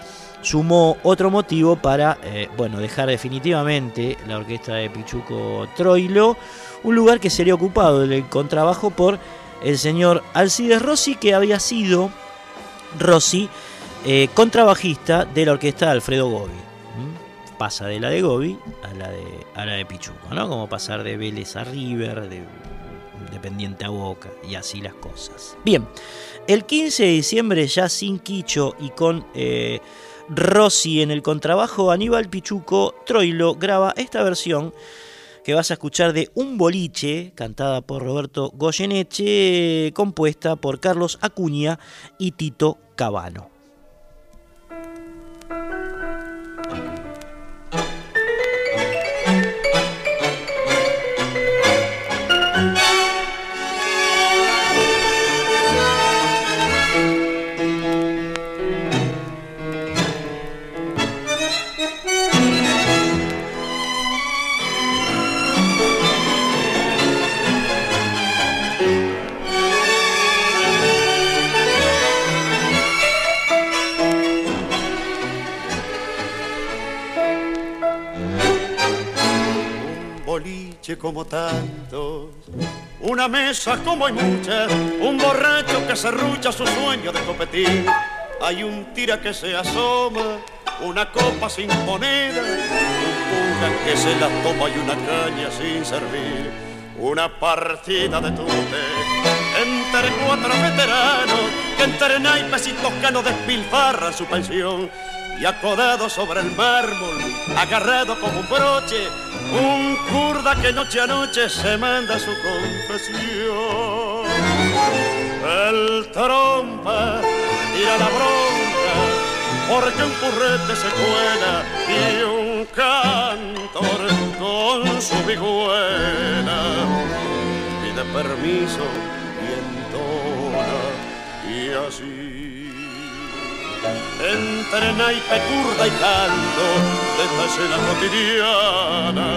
sumó otro motivo para eh, bueno, dejar definitivamente la orquesta de Pichuco Troilo, un lugar que sería ocupado del contrabajo por el señor Alcides Rossi, que había sido Rossi eh, contrabajista de la orquesta de Alfredo Gobi. Pasa de la de Gobi a la de, a la de Pichuco, ¿no? Como pasar de Vélez a River, de Independiente a Boca y así las cosas. Bien, el 15 de diciembre ya sin Quicho y con... Eh, Rossi en el contrabajo, Aníbal Pichuco Troilo graba esta versión que vas a escuchar de Un boliche, cantada por Roberto Goyeneche, compuesta por Carlos Acuña y Tito Cabano.
Como tantos, una mesa como hay muchas, un borracho que se rucha su sueño de competir. Hay un tira que se asoma, una copa sin moneda, un cura que se la toma y una caña sin servir. Una partida de tute entre cuatro veteranos que entre naipes y toscanos despilfarran su pensión y acodado sobre el mármol, agarrado como un broche, un kurda que noche a noche se manda su confesión. El trompa tira la bronca porque un currete se cuela y un cantor con su vihuela pide permiso y entona y así entre naipe, curda y canto de esta cotidiana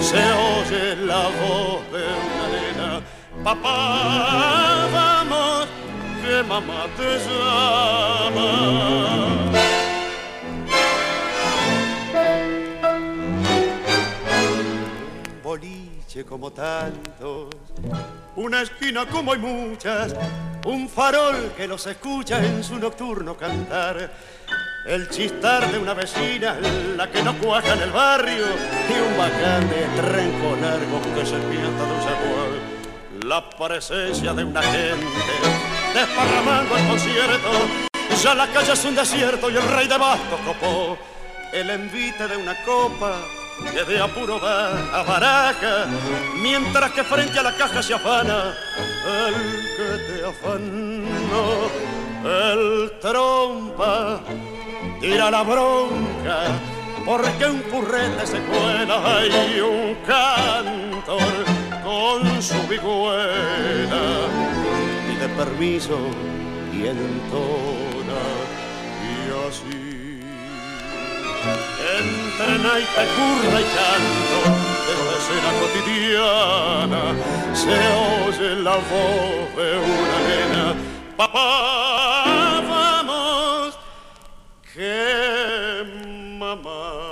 se oye la voz de una nena. Papá vamos que mamá te llama. Boliche como tantos, una esquina como hay muchas, un farol que los escucha en su nocturno cantar, el chistar de una vecina, la que no cuaja en el barrio, y un bacán de trenco largo que se piensa de un sagual. La presencia de una gente desparramando el concierto, ya la calle es un desierto y el rey de bastos copó el envite de una copa que de apuro va a baraja, mientras que frente a la caja se afana el que te afanó, el trompa, tira la bronca, porque un purrete se cuela y un cantor con su vihuela. Pide permiso y entona y así entre naipe, curva y canto de la escena cotidiana se oye la voz de una nena. Papá vamos que mamá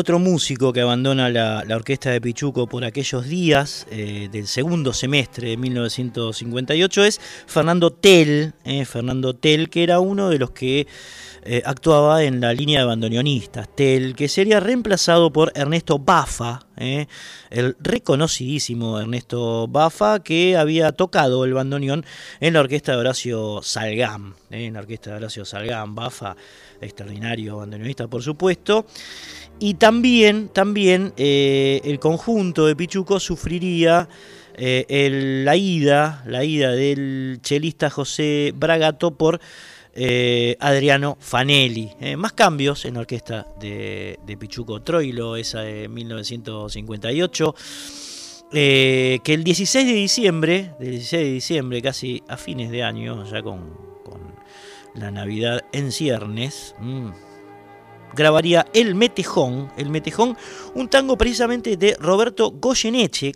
otro músico que abandona la, orquesta de Pichuco por aquellos días eh, del segundo semestre de 1958 es Fernando Tell, eh, Fernando Tell, que era uno de los que eh, actuaba en la línea de bandoneonistas, Tell, que sería reemplazado por Ernesto Bafa, el reconocidísimo Ernesto Bafa, que había tocado el bandoneón en la orquesta de Horacio Salgán, en la orquesta de Horacio Salgán, Bafa, extraordinario bandoneonista por supuesto. Y también, también eh, el conjunto de Pichuco sufriría eh, la ida, la ida del chelista José Bragato por eh, Adriano Fanelli. más cambios en la orquesta de, Pichuco Troilo, esa de 1958. que el 16 de diciembre, 16 de diciembre, casi a fines de año, ya con, la Navidad en ciernes, mm, grabaría El Metejón, El Metejón, un tango precisamente de Roberto Goyeneche,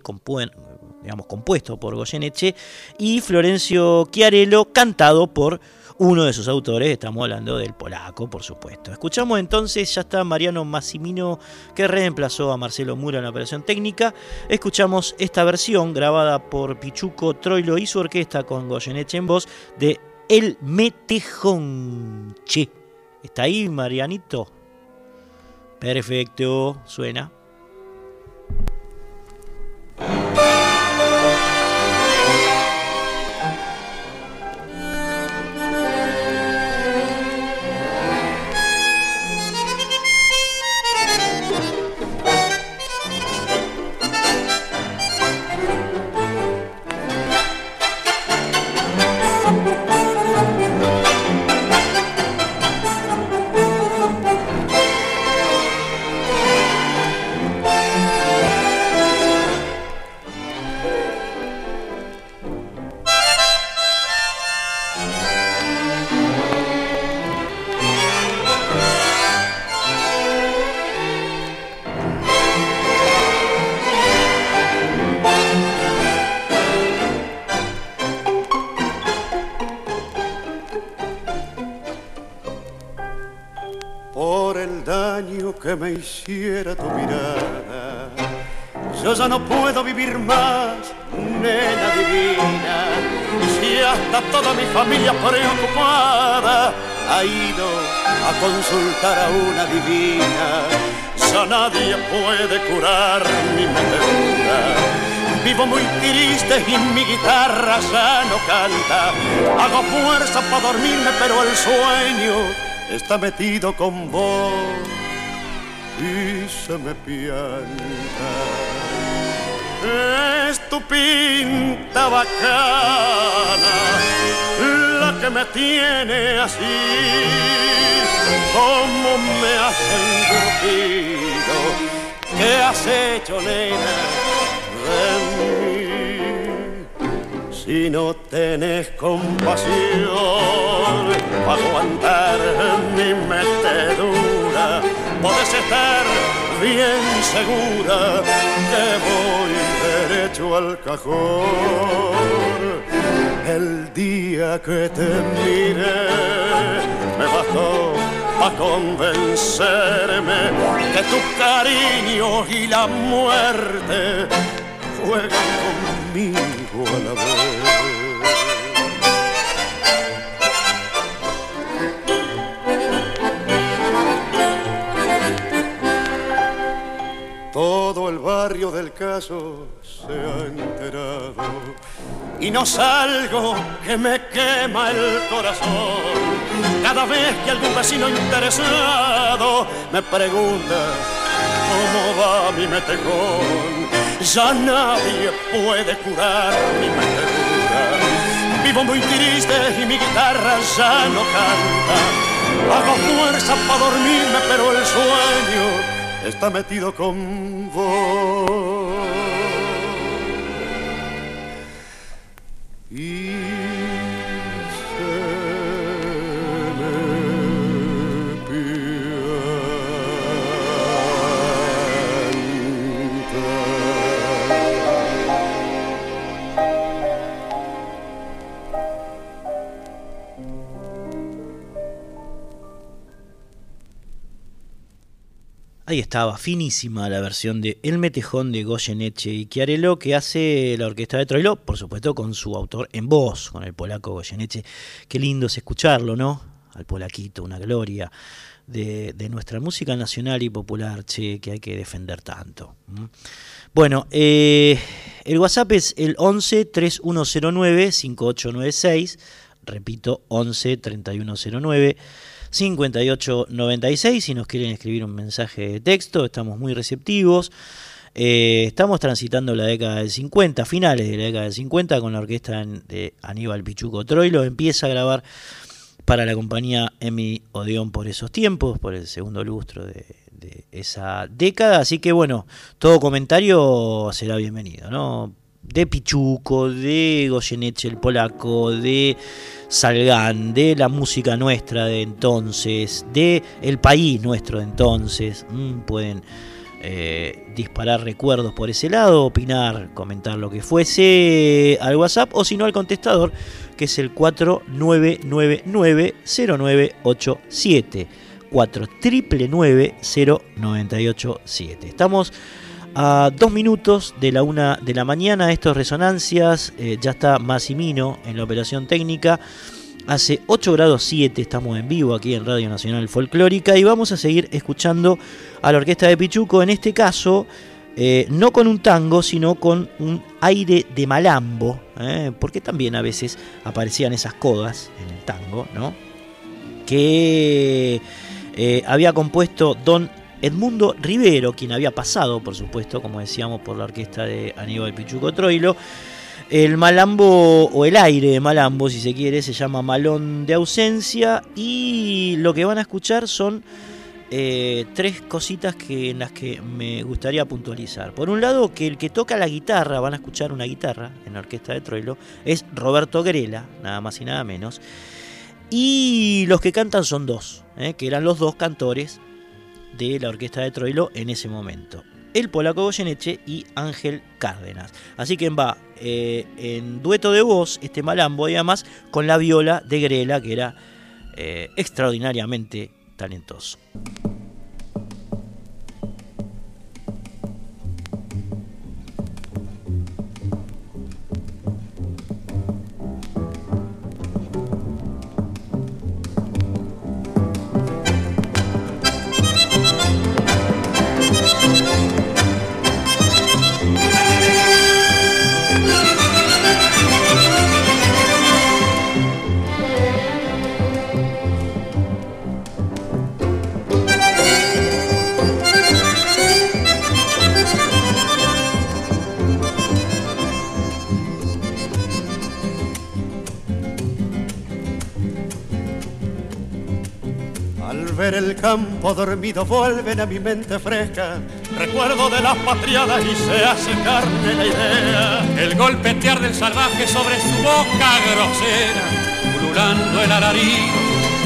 digamos, compuesto por Goyeneche, y Florencio Chiarello, cantado por uno de sus autores, estamos hablando del polaco, por supuesto. Escuchamos entonces, ya está Mariano Massimino que reemplazó a Marcelo Mura en la operación técnica. Escuchamos esta versión grabada por Pichuco Troilo y su orquesta con Goyeneche en voz de El Metejón. Che, ¿está ahí Marianito? Perfecto, suena.
Está metido con vos y se me pianta. Es tu pinta bacana la que me tiene así, como me has engrupido, ¿qué has hecho, nena, de mí? Si no tenés compasión para aguantar mi metedura, podés estar bien segura que voy derecho al cajón. El día que te miré me bastó para convencerme que tu cariño y la muerte juegan conmigo a la vez. Barrio del caso se ha enterado y no salgo que me quema el corazón. Cada vez que algún vecino interesado me pregunta cómo va mi metejón, ya nadie puede curar mi metedura. Vivo muy triste y mi guitarra ya no canta. Hago fuerza para dormirme, pero el sueño está metido con vos.
Ahí estaba, finísima la versión de El Metejón de Goyeneche y Chiarello que hace la orquesta de Troilo, por supuesto con su autor en voz, con el polaco Goyeneche. Qué lindo es escucharlo, ¿no? Al polaquito, una gloria de, nuestra música nacional y popular, che, que hay que defender tanto. Bueno, eh, el WhatsApp es el 11 3109 5896, repito, 11 3109 5896 si nos quieren escribir un mensaje de texto, estamos muy receptivos. Eh, estamos transitando la década del 50, finales de la década del 50, con la orquesta de Aníbal Pichuco Troilo. Empieza a grabar para la compañía Emi Odeón por esos tiempos, por el segundo lustro de, de esa década. Así que bueno, todo comentario será bienvenido, ¿no? De Pichuco, de Goyeneche el polaco, de Salgán, de la música nuestra de entonces, de el país nuestro de entonces. Mm, pueden eh, disparar recuerdos por ese lado, opinar, comentar lo que fuese al WhatsApp o si no al contestador que es el 4999-0987. 4999-0987. Estamos a dos minutos de la una de la mañana. Esto es Resonancias. eh, ya está Massimino en la operación técnica. Hace 8 grados 7 estamos en vivo aquí en Radio Nacional Folclórica y vamos a seguir escuchando a la orquesta de Pichuco. En este caso, eh, no con un tango, sino con un aire de malambo, ¿eh? porque también a veces aparecían esas codas en el tango, ¿no? Que había compuesto Don Edmundo Rivero, quien había pasado, por supuesto, como decíamos, por la orquesta de Aníbal Pichuco Troilo. El malambo, o el aire de malambo, si se quiere, se llama Malón de Ausencia. Y lo que van a escuchar son eh, tres cositas que, en las que me gustaría puntualizar. Por un lado, que el que toca la guitarra, van a escuchar una guitarra en la orquesta de Troilo, es Roberto Grela, nada más y nada menos. Y los que cantan son dos, eh, que eran los dos cantores de la orquesta de Troilo en ese momento. El polaco Goyeneche y Ángel Cárdenas. Así que va eh, en dueto de voz este malambo y además con la viola de Grela, que era eh, extraordinariamente talentoso.
El campo dormido vuelven a mi mente fresca. Recuerdo de las patriadas y se hace carne la idea.
El golpetear del salvaje sobre su boca grosera Pululando el alarido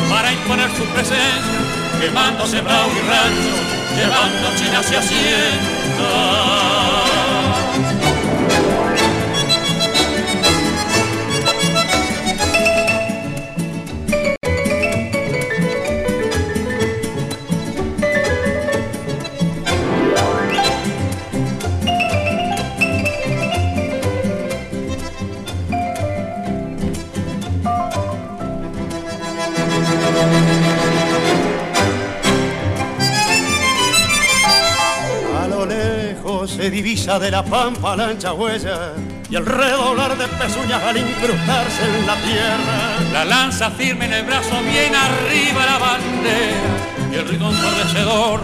para imponer su presencia Quemándose bravo y rancho, llevando chinas y haciendas
se divisa de la pampa la ancha huella y el redoblar de pezuñas al incrustarse en la tierra.
La lanza firme en el brazo, bien arriba la bandera y el ritmo ensordecedor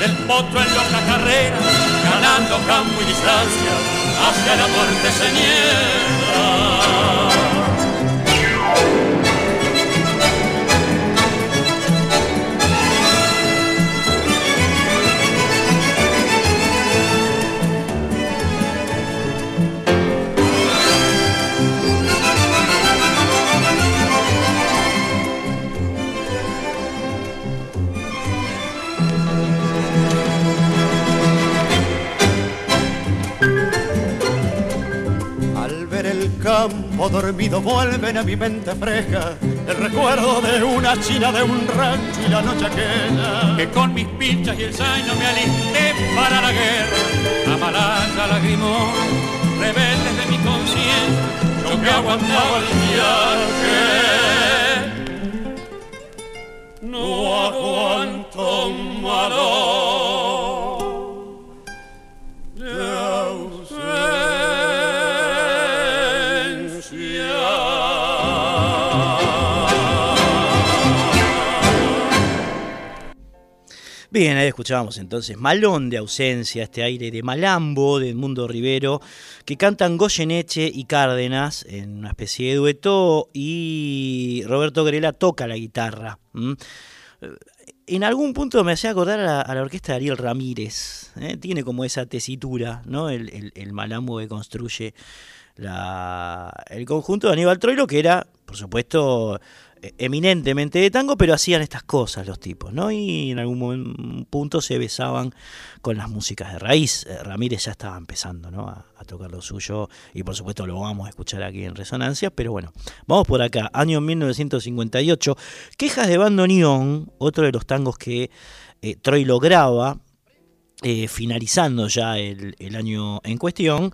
del potro en loca carrera, ganando campo y distancia hacia la muerte señera.
Campo dormido vuelven a mi mente fresca el recuerdo de una china de un rancho y la noche aquella
que con mis pinchas y el zaino me alisté para la guerra. Amalaya lagrimón rebeldes de mi conciencia yo que aguantaba el viaje. No aguanto malo
Bien, ahí escuchábamos entonces Malón de ausencia, este aire de Malambo de Mundo Rivero, que cantan Goyeneche y Cárdenas en una especie de dueto y Roberto Grela toca la guitarra. En algún punto me hacía acordar a la, orquesta de Ariel Ramírez, ¿eh? tiene como esa tesitura, ¿no? el, Malambo que construye el conjunto de Aníbal Troilo, que era, por supuesto, eminentemente de tango, pero hacían estas cosas los tipos, ¿no? Y en algún punto se besaban con las músicas de raíz. Eh, Ramírez ya estaba empezando, ¿no? A, tocar lo suyo y por supuesto lo vamos a escuchar aquí en Resonancia, pero bueno, vamos por acá, año 1958, Quejas de Bandoneón, otro de los tangos que eh, Troilo graba, eh, finalizando ya el, el año en cuestión.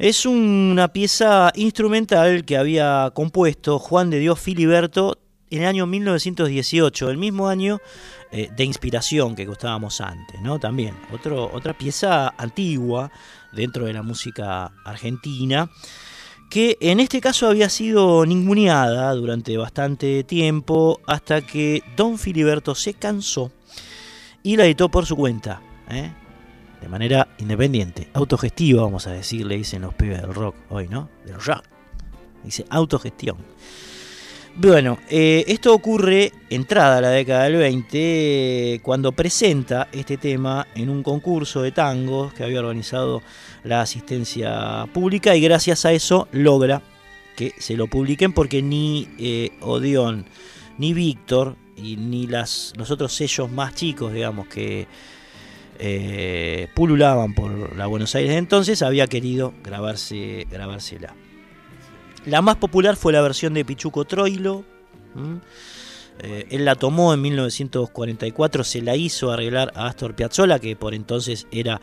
Es una pieza instrumental que había compuesto Juan de Dios Filiberto en el año 1918, el mismo año eh, de inspiración que gustábamos antes, ¿no? También otra pieza antigua dentro de la música argentina que en este caso había sido ninguneada durante bastante tiempo hasta que Don Filiberto se cansó y la editó por su cuenta. ¿eh? De manera independiente, autogestiva, vamos a decir, le dicen los pibes del rock hoy, ¿no? Del rock. Dice autogestión. Bueno, eh, esto ocurre entrada a la década del 20, cuando presenta este tema en un concurso de tangos que había organizado la asistencia pública y gracias a eso logra que se lo publiquen porque ni eh, Odeón, ni Víctor y ni las, los otros sellos más chicos, digamos, que eh, pululaban por la Buenos Aires de entonces, había querido grabarse, grabársela. La más popular fue la versión de Pichuco Troilo. Eh, él la tomó en 1944, se la hizo arreglar a Astor Piazzolla, que por entonces era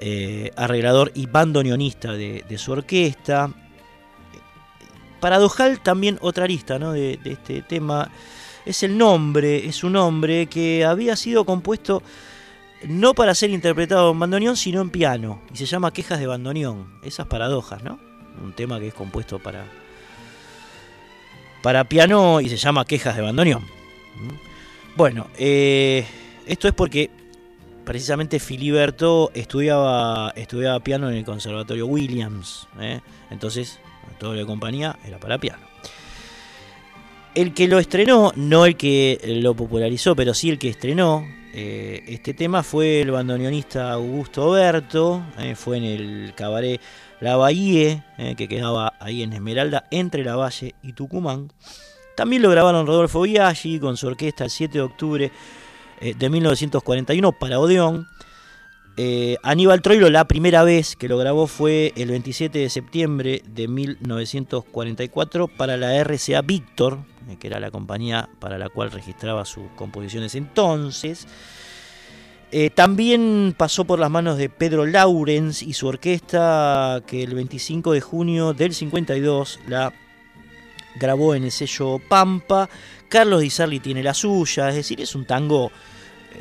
eh, arreglador y bandoneonista de, su orquesta. Paradojal también otra lista de, de este tema es el nombre, es un nombre que había sido compuesto no para ser interpretado en bandoneón, sino en piano, y se llama Quejas de Bandoneón. Esas paradojas, ¿no? Un tema que es compuesto para, para piano y se llama Quejas de Bandoneón. ¿Mm? Bueno, eh, esto es porque precisamente Filiberto estudiaba, estudiaba piano en el Conservatorio Williams, ¿eh? entonces todo de compañía era para piano. El que lo estrenó, no el que lo popularizó, pero sí el que estrenó eh, este tema fue el bandoneonista Augusto Berto, eh, fue en el cabaret La Bahía, eh, que quedaba ahí en Esmeralda, entre La Valle y Tucumán. También lo grabaron Rodolfo Biaggi con su orquesta el 7 de octubre de 1941 para Odeón. Eh, Aníbal Troilo la primera vez que lo grabó fue el 27 de septiembre de 1944 para la RCA Víctor, eh, que era la compañía para la cual registraba sus composiciones entonces. Eh, también pasó por las manos de Pedro Laurens y su orquesta que el 25 de junio del 52 la grabó en el sello Pampa. Carlos Di Sarli tiene la suya, es decir, es un tango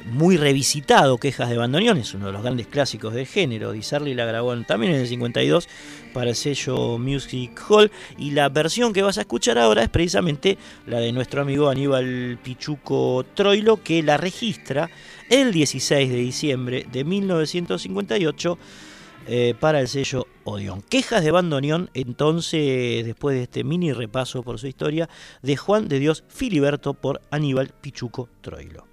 muy revisitado, Quejas de Bandoneón, es uno de los grandes clásicos del género. Di la grabó también en el 52 para el sello Music Hall y la versión que vas a escuchar ahora es precisamente la de nuestro amigo Aníbal Pichuco Troilo que la registra el 16 de diciembre de 1958 eh, para el sello Odeón. Quejas de Bandoneón, entonces, después de este mini repaso por su historia, de Juan de Dios Filiberto por Aníbal Pichuco Troilo.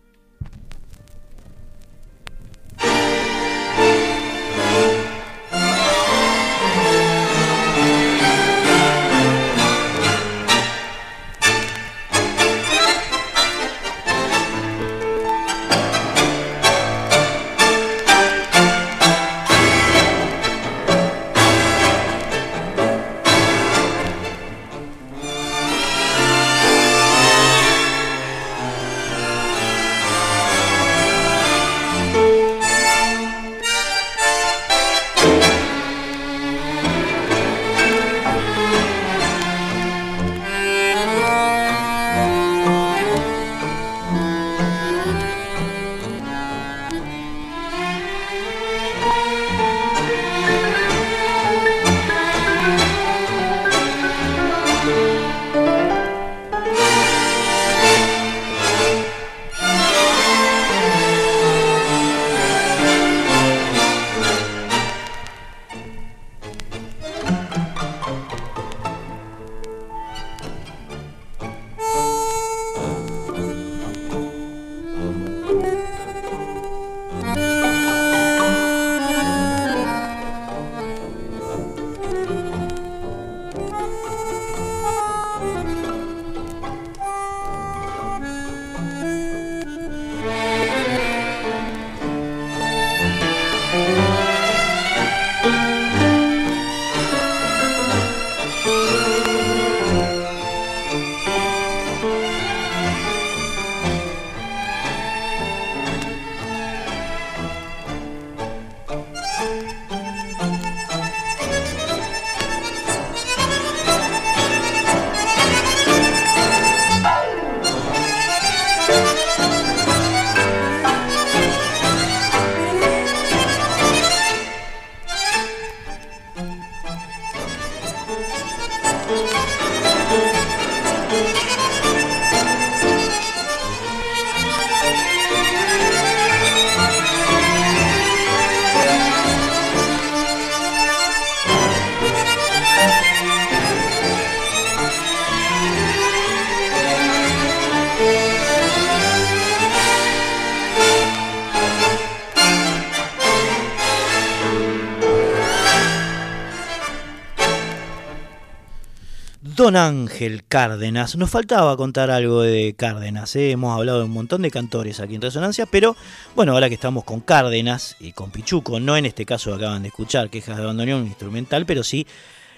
Ángel Cárdenas. Nos faltaba contar algo de Cárdenas. ¿eh? Hemos hablado de un montón de cantores aquí en Resonancia, pero bueno, ahora que estamos con Cárdenas y con Pichuco, no en este caso acaban de escuchar Quejas de Abandoneón instrumental, pero sí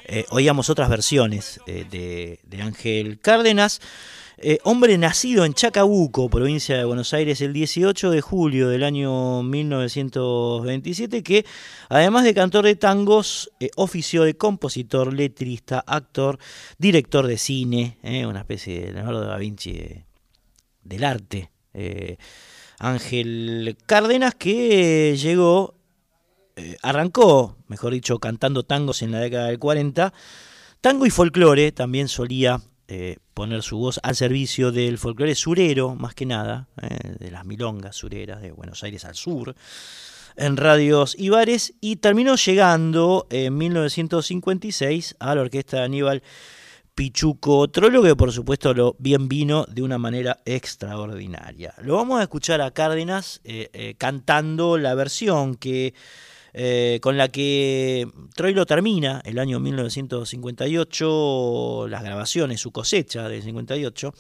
eh, oíamos otras versiones eh, de, de Ángel Cárdenas. Eh, hombre nacido en Chacabuco, provincia de Buenos Aires, el 18 de julio del año 1927, que además de cantor de tangos, eh, ofició de compositor, letrista, actor, director de cine, eh, una especie de Leonardo da Vinci del arte. Ángel Cárdenas, que llegó, arrancó, mejor dicho, cantando tangos en la década del 40. Tango y folclore también solía eh, poner su voz al servicio del folclore surero, más que nada, eh, de las milongas sureras de Buenos Aires al sur, en radios y bares, y terminó llegando en 1956 a la orquesta de Aníbal Pichuco Trollo, que por supuesto lo bien vino de una manera extraordinaria. Lo vamos a escuchar a Cárdenas eh, cantando la versión que eh, con la que Troilo termina el año 1958, las grabaciones, su cosecha del 58,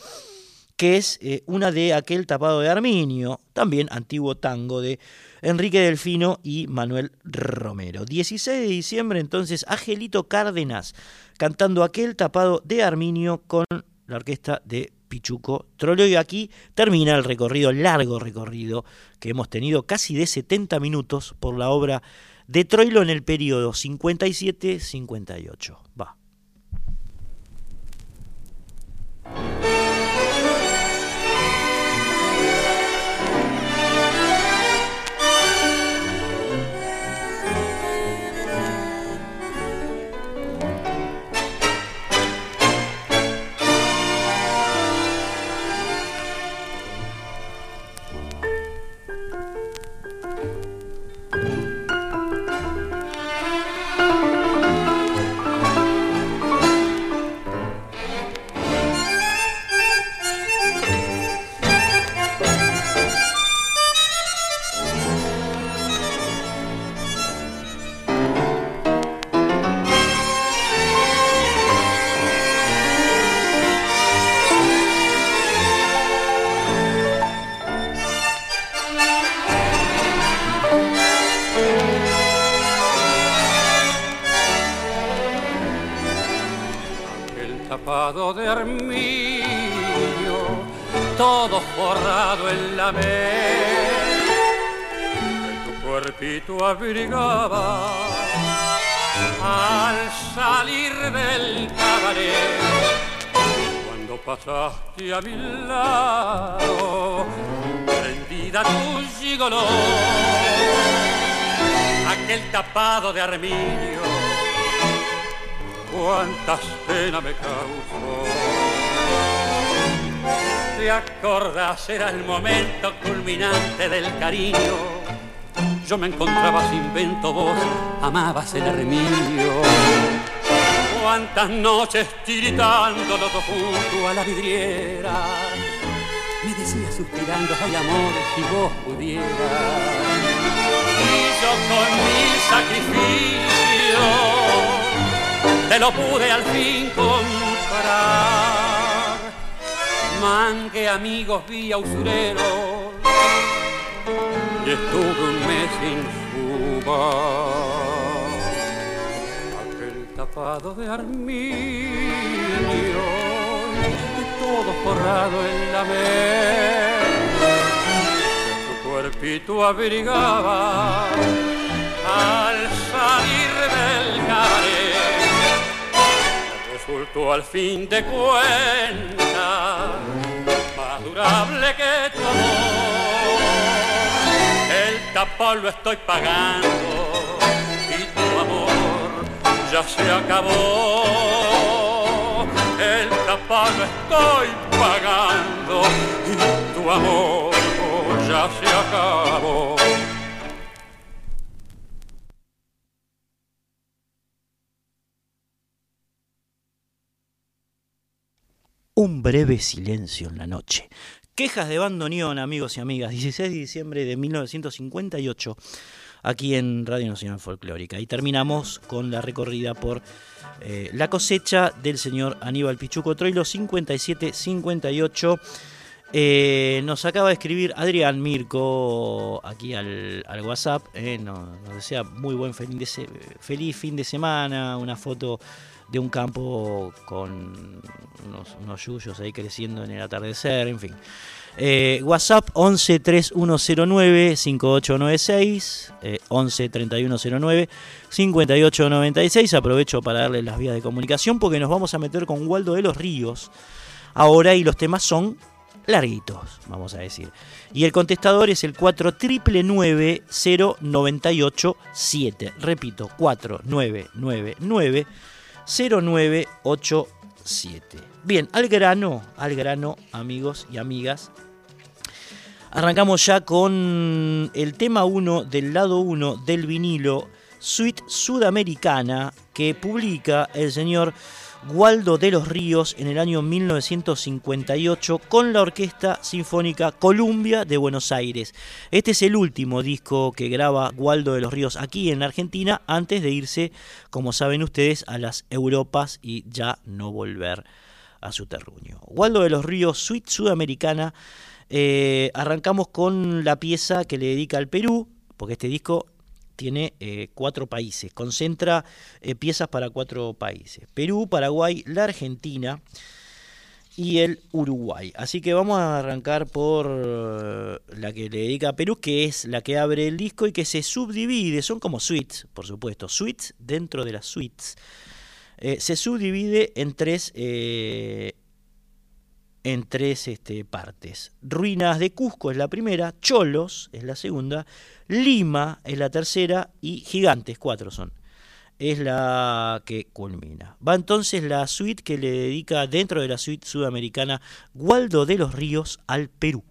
que es eh, una de aquel tapado de Arminio, también antiguo tango de Enrique Delfino y Manuel Romero. 16 de diciembre entonces, Angelito Cárdenas cantando aquel tapado de Arminio con la orquesta de Pichuco Trollo y aquí termina el recorrido, largo recorrido que hemos tenido, casi de 70 minutos por la obra de Troilo en el periodo 57-58. Va.
De armiño, todo forrado en la que tu cuerpito abrigaba al salir del cabaret. Cuando pasaste a mi lado, prendida tu gigoló, aquel tapado de armiño cuántas penas me causó. ¿Te acordás? Era el momento culminante del cariño. Yo me encontraba sin vento, vos amabas el armiño. Cuántas noches tiritando los dos junto a la vidriera. Me decía suspirando, ay amor, si vos pudieras. Y yo con mi sacrificio te lo pude al fin comprar. Mangué amigos, vía usureros y estuve un mes sin fumar. Aquel tapado de armiño y todo forrado en la mesa que tu cuerpito abrigaba al al fin de cuentas más durable que tu amor. El tapón lo estoy pagando y tu amor ya se acabó. El tapón lo estoy pagando y tu amor ya se acabó.
Un breve silencio en la noche. Quejas de bandoneón, amigos y amigas, 16 de diciembre de 1958, aquí en Radio Nacional Folclórica. Y terminamos con la recorrida por eh, la cosecha del señor Aníbal Pichuco Troilo, 57-58. Eh, nos acaba de escribir Adrián Mirko aquí al, WhatsApp. eh, nos, desea muy buen feliz fin de semana. Una foto de un campo con unos, unos yuyos ahí creciendo en el atardecer, en fin. Eh, WhatsApp 11 3109 5896 eh, 11 3109 5896. Aprovecho para darles las vías de comunicación porque nos vamos a meter con Waldo de los Ríos ahora y los temas son larguitos, vamos a decir. Y el contestador es el 4999 0987. Repito, 4999 0987. Bien, al grano, al grano, amigos y amigas. Arrancamos ya con el tema 1 del lado 1 del vinilo Suite Sudamericana que publica el señor Gualdo de los Ríos en el año 1958 con la Orquesta Sinfónica Columbia de Buenos Aires. Este es el último disco que graba Gualdo de los Ríos aquí en Argentina antes de irse, como saben ustedes, a las Europas y ya no volver a su terruño. Gualdo de los Ríos, Suite Sudamericana. Eh, arrancamos con la pieza que le dedica al Perú, porque este disco tiene eh, cuatro países, concentra eh, piezas para cuatro países, Perú, Paraguay, la Argentina y el Uruguay. Así que vamos a arrancar por eh, la que le dedica a Perú, que es la que abre el disco y que se subdivide, son como suites, por supuesto, suites dentro de las suites. se subdivide en tres en tres este, partes. Ruinas de Cusco es la primera, Cholos es la segunda, Lima es la tercera y Gigantes, cuatro son, es la que culmina. Va entonces la suite que le dedica dentro de la suite sudamericana Waldo de los Ríos al Perú.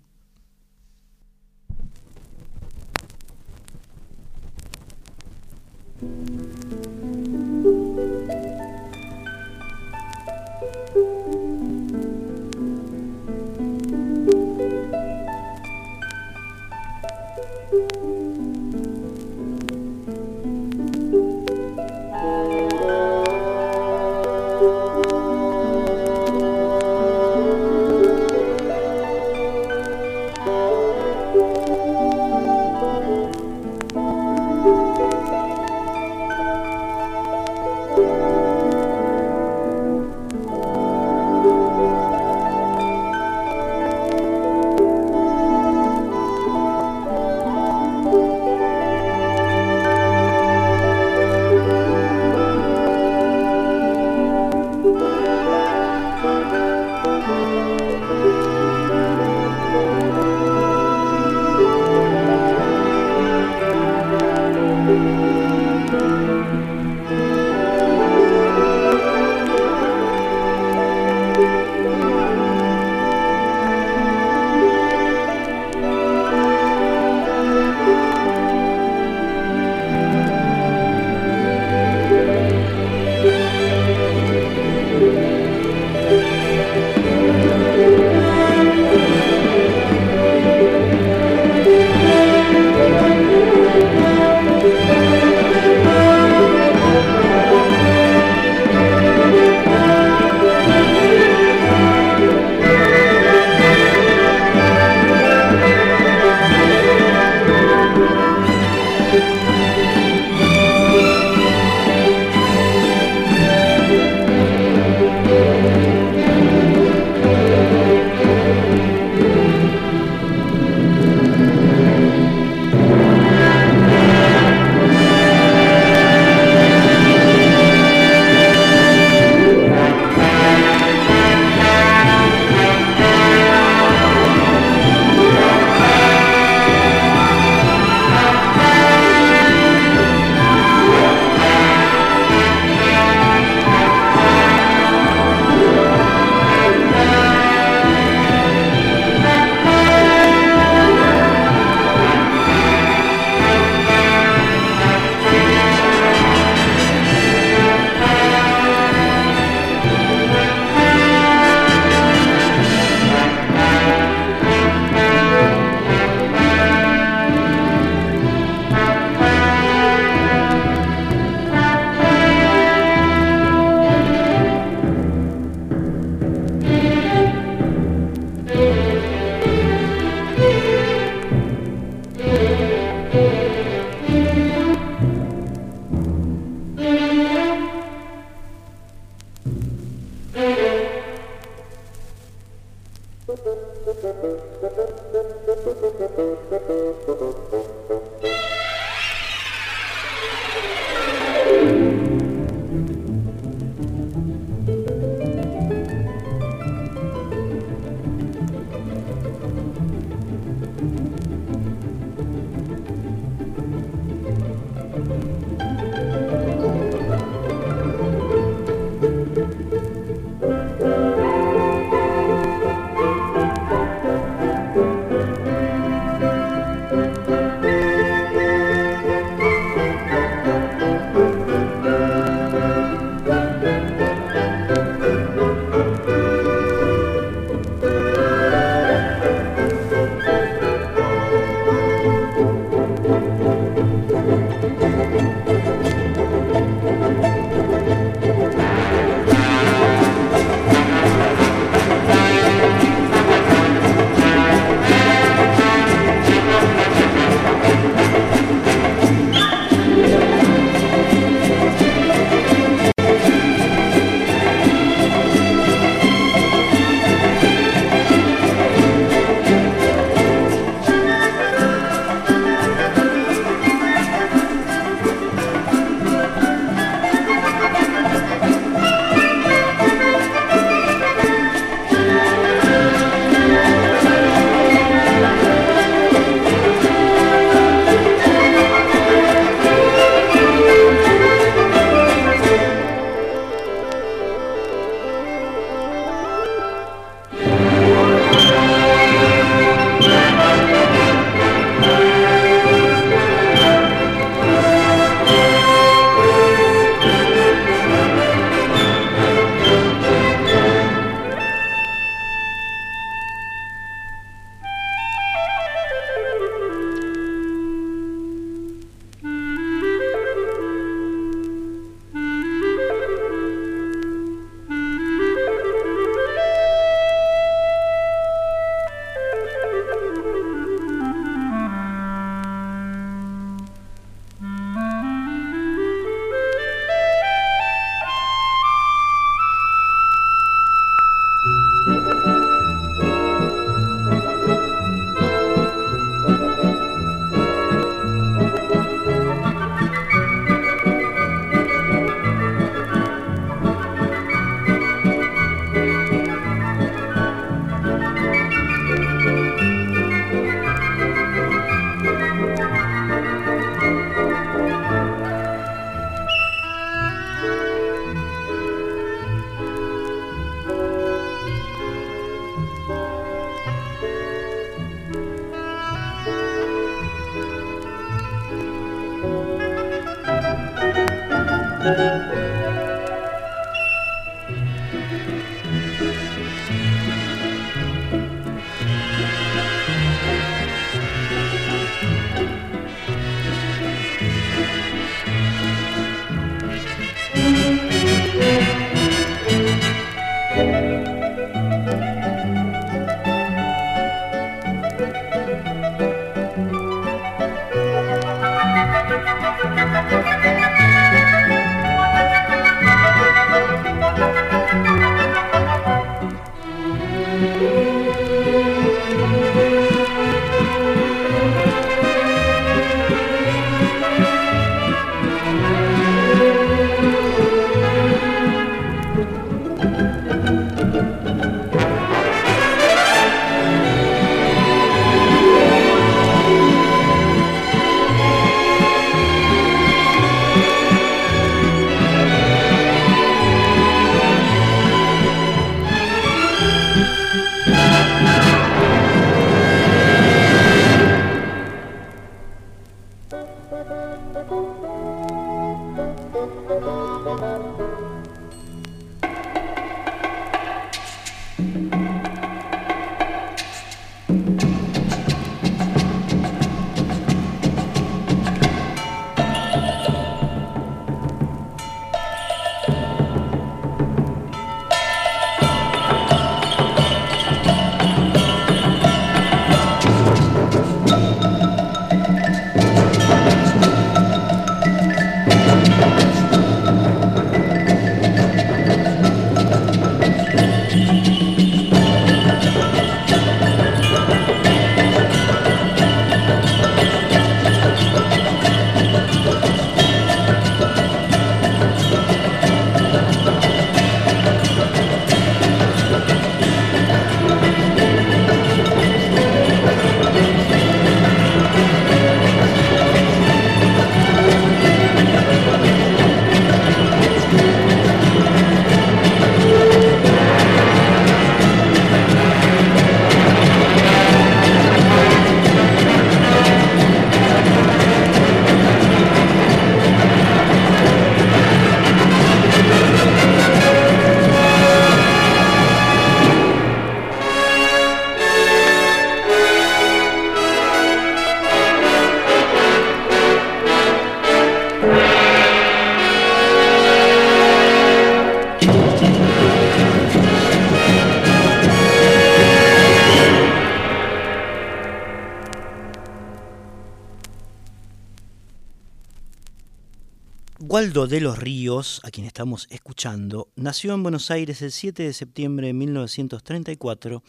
Waldo de los Ríos, a quien estamos escuchando, nació en Buenos Aires el 7 de septiembre de 1934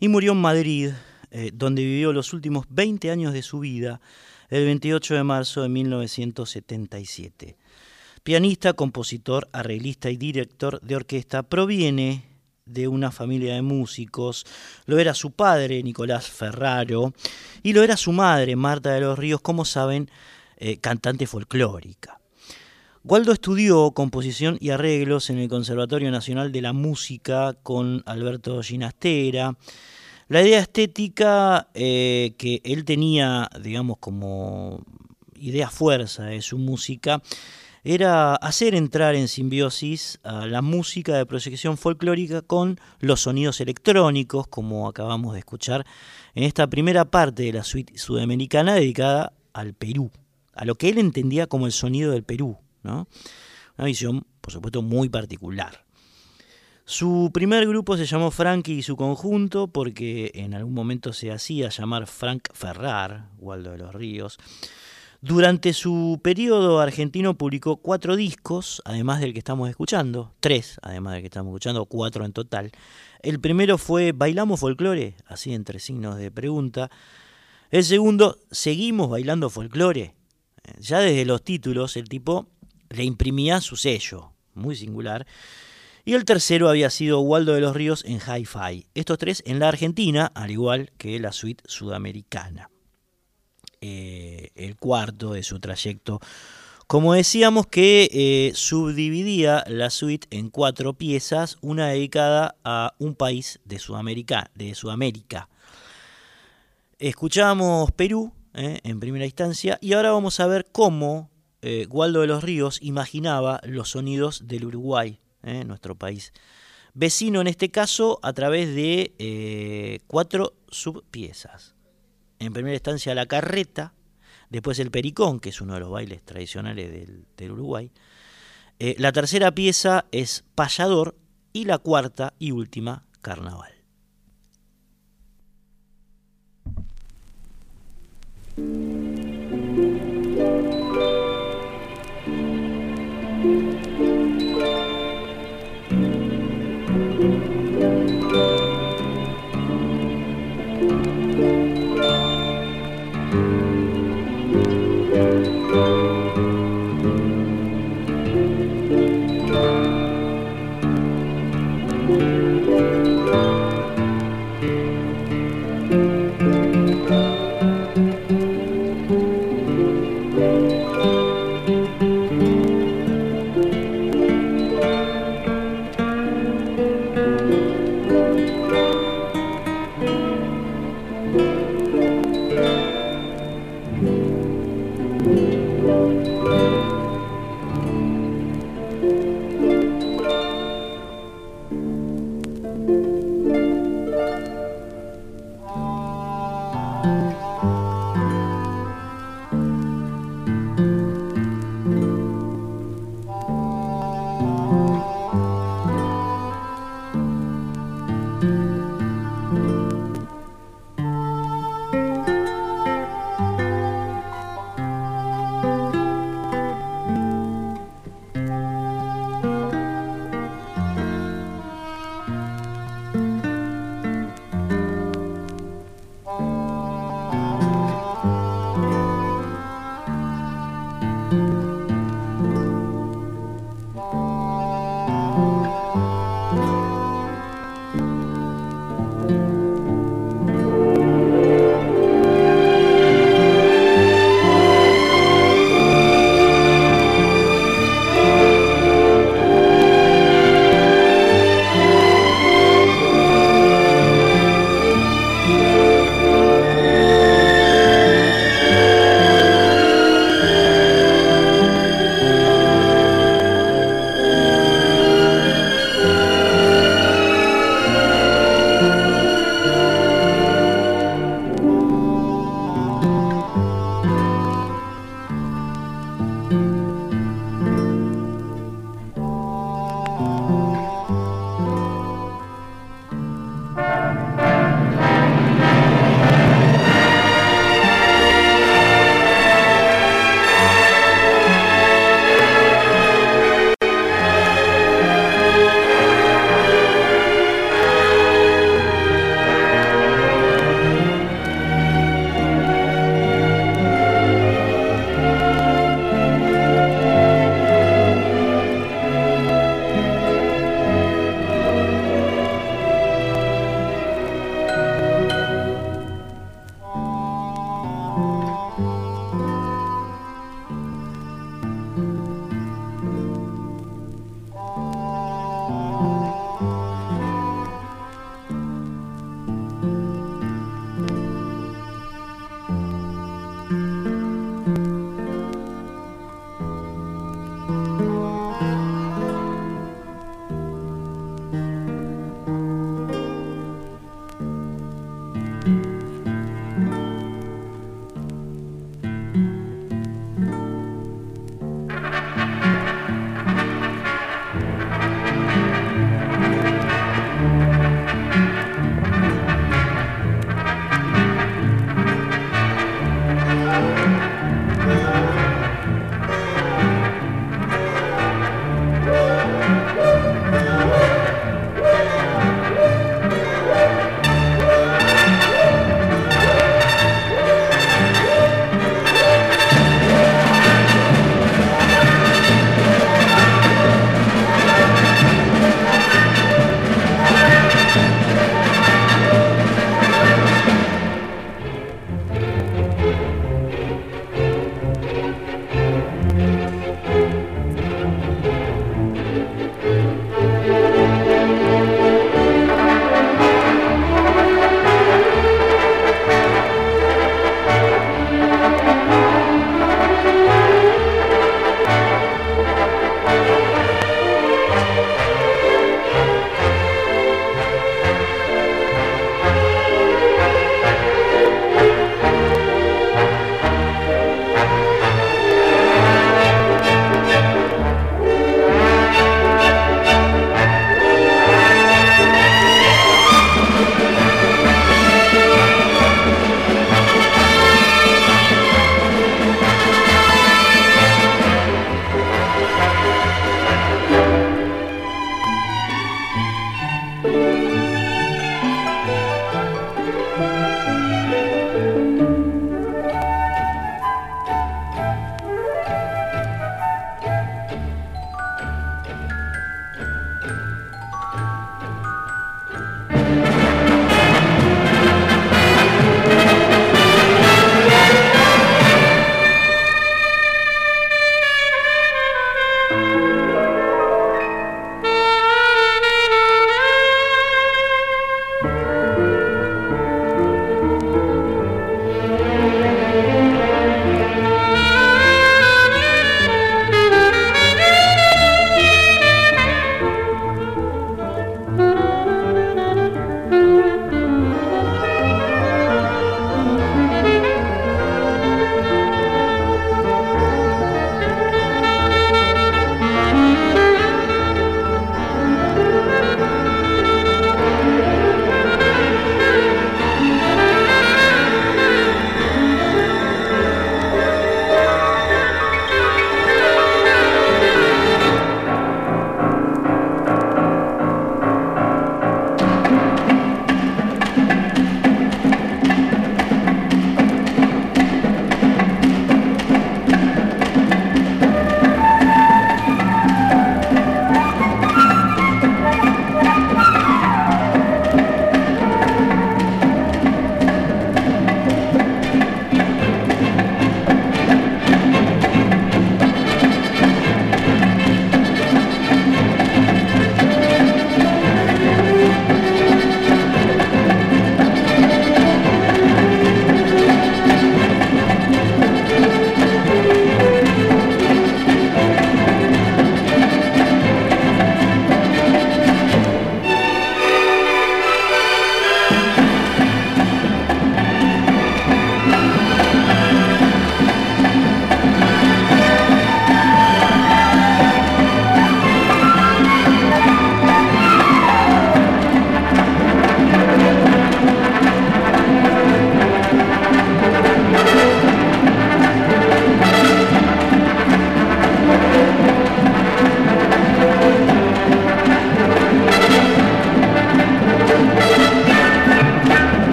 y murió en Madrid, eh, donde vivió los últimos 20 años de su vida, el 28 de marzo de 1977. Pianista, compositor, arreglista y director de orquesta, proviene de una familia de músicos, lo era su padre, Nicolás Ferraro, y lo era su madre, Marta de los Ríos, como saben, eh, cantante folclórica. Waldo estudió composición y arreglos en el Conservatorio Nacional de la Música con Alberto Ginastera. La idea estética eh, que él tenía, digamos, como idea fuerza de su música, era hacer entrar en simbiosis a la música de proyección folclórica con los sonidos electrónicos, como acabamos de escuchar en esta primera parte de la suite sudamericana dedicada al Perú, a lo que él entendía como el sonido del Perú, una visión, por supuesto, muy particular. Su primer grupo se llamó Frankie y su conjunto porque en algún momento se hacía llamar Frank Ferrar, Waldo de los Ríos. Durante su periodo argentino publicó cuatro discos, además del que estamos escuchando, tres, además del que estamos escuchando, cuatro en total. El primero fue Bailamos Folclore, así entre signos de pregunta. El segundo, Seguimos Bailando Folclore. Ya desde los títulos el tipo le imprimía su sello, muy singular. Y el tercero había sido Waldo de los Ríos en Hi-Fi. Estos tres en la Argentina, al igual que la suite sudamericana. Eh, el cuarto de su trayecto. Como decíamos que eh, subdividía la suite en cuatro piezas, una dedicada a un país de Sudamérica. De Sudamérica. Escuchamos Perú eh, en primera instancia y ahora vamos a ver cómo eh, Waldo de los Ríos imaginaba los sonidos del Uruguay, eh, nuestro país. Vecino en este caso a través de eh, cuatro subpiezas. En primera instancia la carreta, después el pericón, que es uno de los bailes tradicionales del, Uruguay. Eh, la tercera pieza es payador y la cuarta y última, carnaval. thank you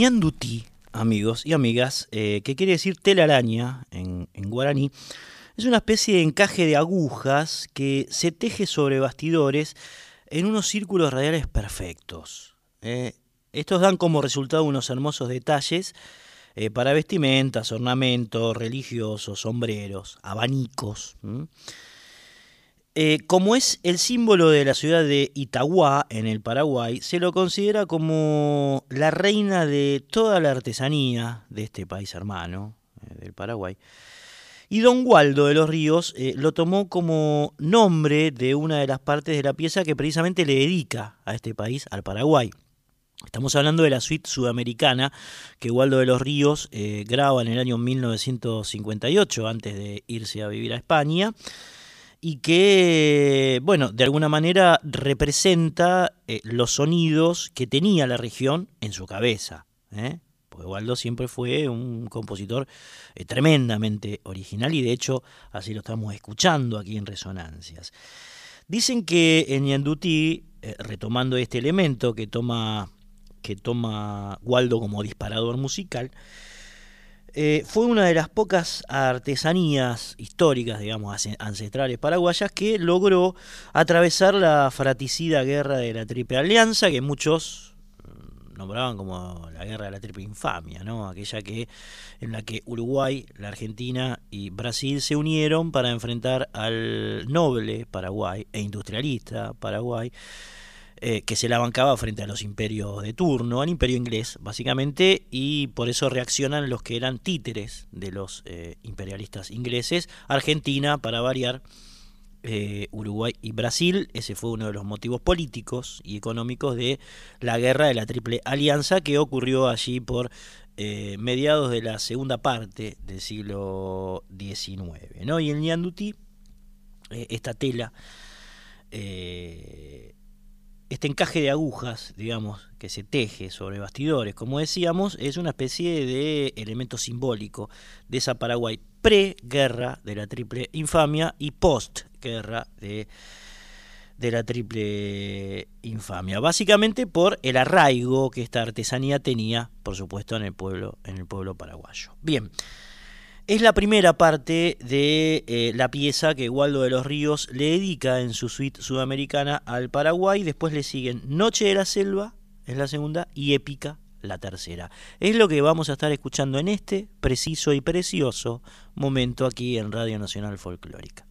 ñandutí, amigos y amigas, eh, que quiere decir telaraña en, en guaraní, es una especie de encaje de agujas que se teje sobre bastidores en unos círculos radiales perfectos. Eh, estos dan como resultado unos hermosos detalles eh, para vestimentas, ornamentos religiosos, sombreros, abanicos. Eh, como es el símbolo de la ciudad de Itagua, en el Paraguay, se lo considera como la reina de toda la artesanía de este país hermano, eh, del Paraguay. Y don Waldo de los Ríos eh, lo tomó como nombre de una de las partes de la pieza que precisamente le dedica a este país, al Paraguay. Estamos hablando de la suite sudamericana que Waldo de los Ríos graba en el año 1958, antes de irse a vivir a España y que, bueno, de alguna manera representa eh, los sonidos que tenía la región en su cabeza. ¿eh? Porque Waldo siempre fue un compositor eh, tremendamente original y de hecho así lo estamos escuchando aquí en Resonancias. Dicen que en Yandutí, retomando este elemento que toma, que toma Waldo como disparador musical, eh, fue una de las pocas artesanías históricas, digamos, ancestrales paraguayas que logró atravesar la fratricida guerra de la Triple Alianza, que muchos mm, nombraban como la guerra de la triple infamia, ¿no? aquella que en la que Uruguay, la Argentina y Brasil se unieron para enfrentar al noble Paraguay e industrialista Paraguay eh, que se la bancaba frente a los imperios de turno, al imperio inglés básicamente, y por eso reaccionan los que eran títeres de los eh, imperialistas ingleses, Argentina para variar, eh, Uruguay y Brasil, ese fue uno de los motivos políticos y económicos de la guerra de la Triple Alianza que ocurrió allí por mediados de la segunda parte del siglo XIX. ¿no? Y el ñandutí, esta tela, este encaje de agujas, digamos, que se teje sobre bastidores, como decíamos, es una especie de elemento simbólico de esa Paraguay pre-guerra de la triple infamia y post-guerra de, de la triple infamia. Básicamente por el arraigo que esta artesanía tenía, por supuesto, en el pueblo, en el pueblo paraguayo. Bien. Es la primera parte de eh, la pieza que Waldo de los Ríos le dedica en su suite sudamericana al Paraguay. Después le siguen Noche de la Selva, es la segunda, y Épica, la tercera. Es lo que vamos a estar escuchando en este preciso y precioso momento aquí en Radio Nacional Folclórica.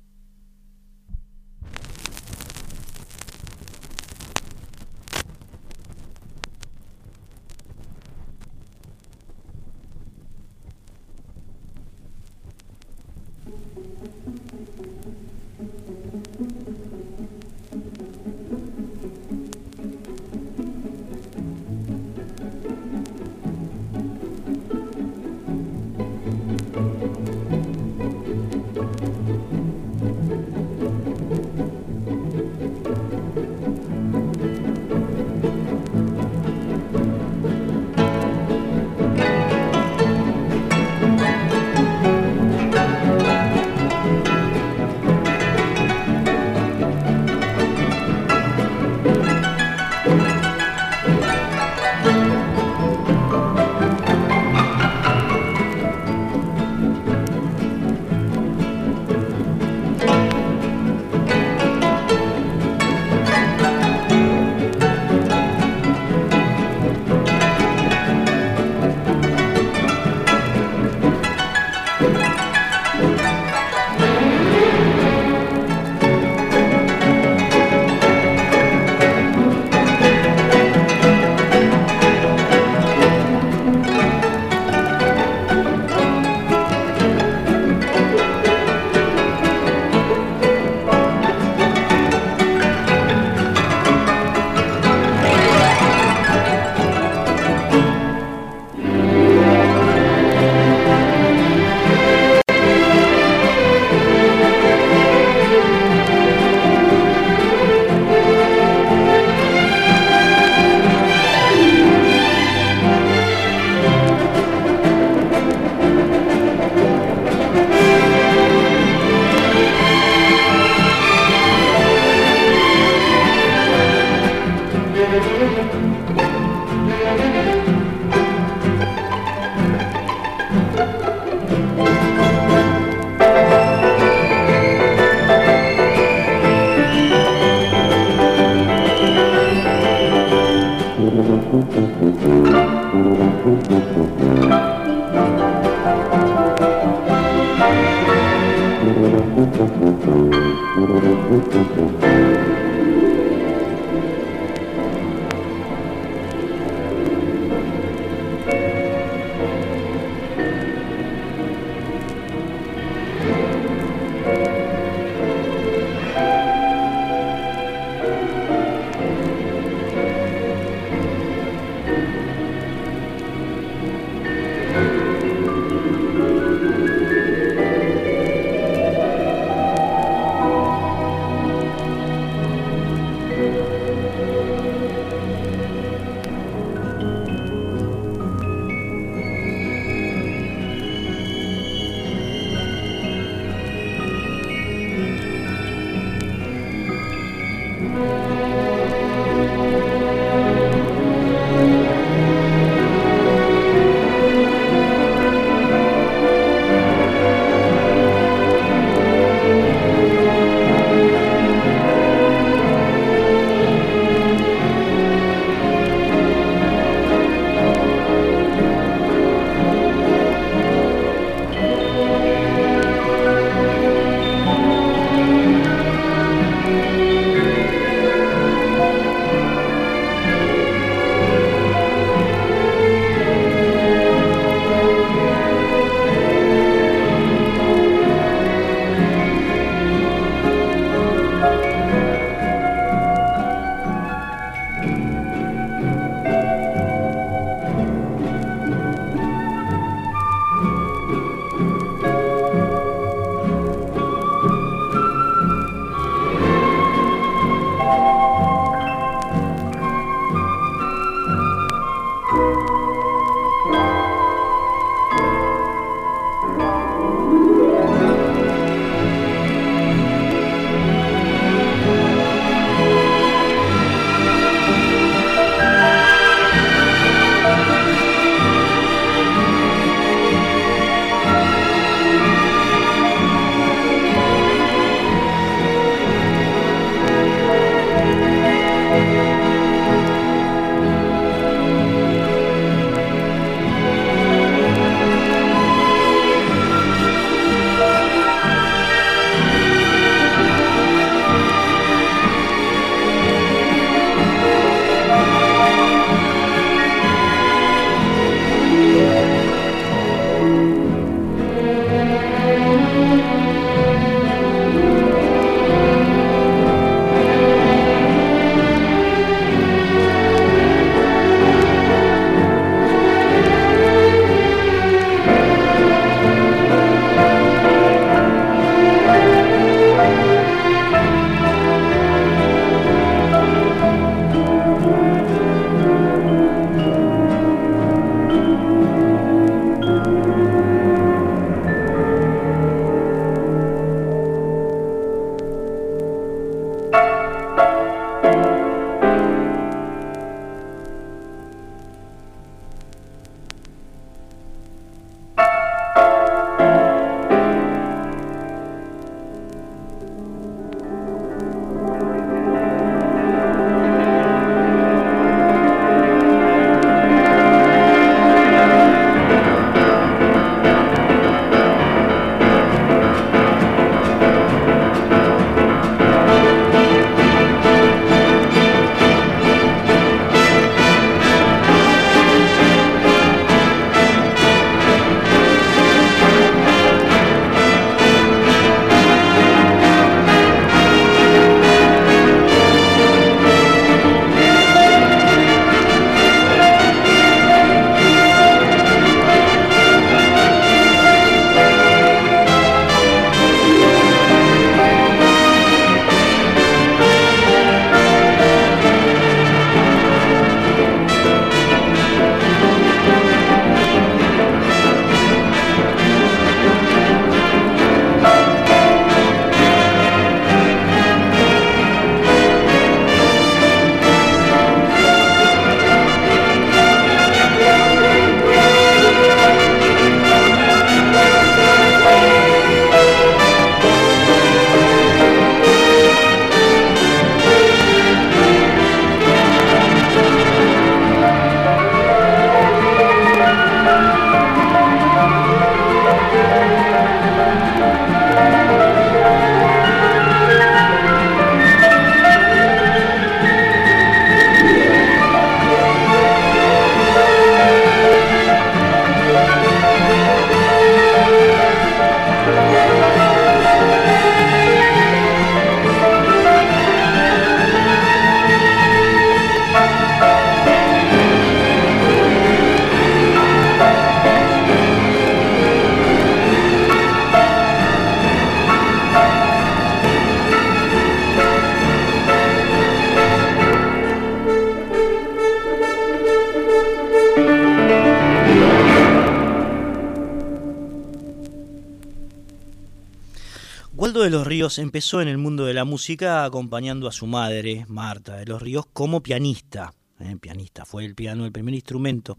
Empezó en el mundo de la música acompañando a su madre, Marta de los Ríos, como pianista. Eh, pianista, fue el piano el primer instrumento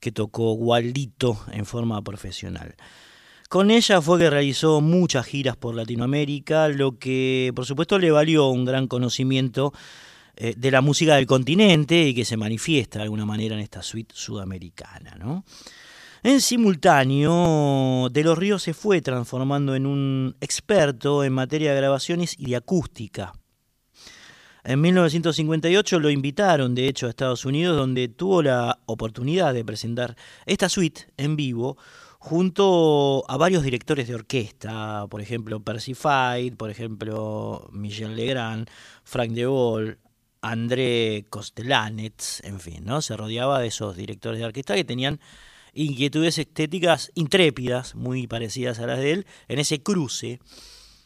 que tocó Waldito en forma profesional. Con ella fue que realizó muchas giras por Latinoamérica, lo que por supuesto le valió un gran conocimiento eh, de la música del continente y que se manifiesta de alguna manera en esta suite sudamericana. ¿no? En simultáneo, De los Ríos se fue transformando en un experto en materia de grabaciones y de acústica. En 1958 lo invitaron, de hecho, a Estados Unidos, donde tuvo la oportunidad de presentar esta suite en vivo junto a varios directores de orquesta, por ejemplo Percy Fight, por ejemplo Michel Legrand, Frank de Vol, André Costelanetz, en fin, ¿no? Se rodeaba de esos directores de orquesta que tenían inquietudes estéticas intrépidas, muy parecidas a las de él, en ese cruce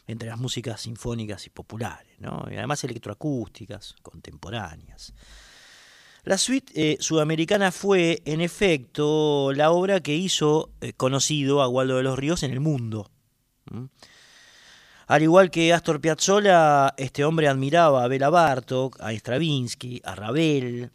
entre las músicas sinfónicas y populares, y además electroacústicas, contemporáneas. La suite eh, sudamericana fue, en efecto, la obra que hizo eh, conocido a Waldo de los Ríos en el mundo. Al igual que Astor Piazzolla, este hombre admiraba a Bela Bartok, a Stravinsky, a Ravel,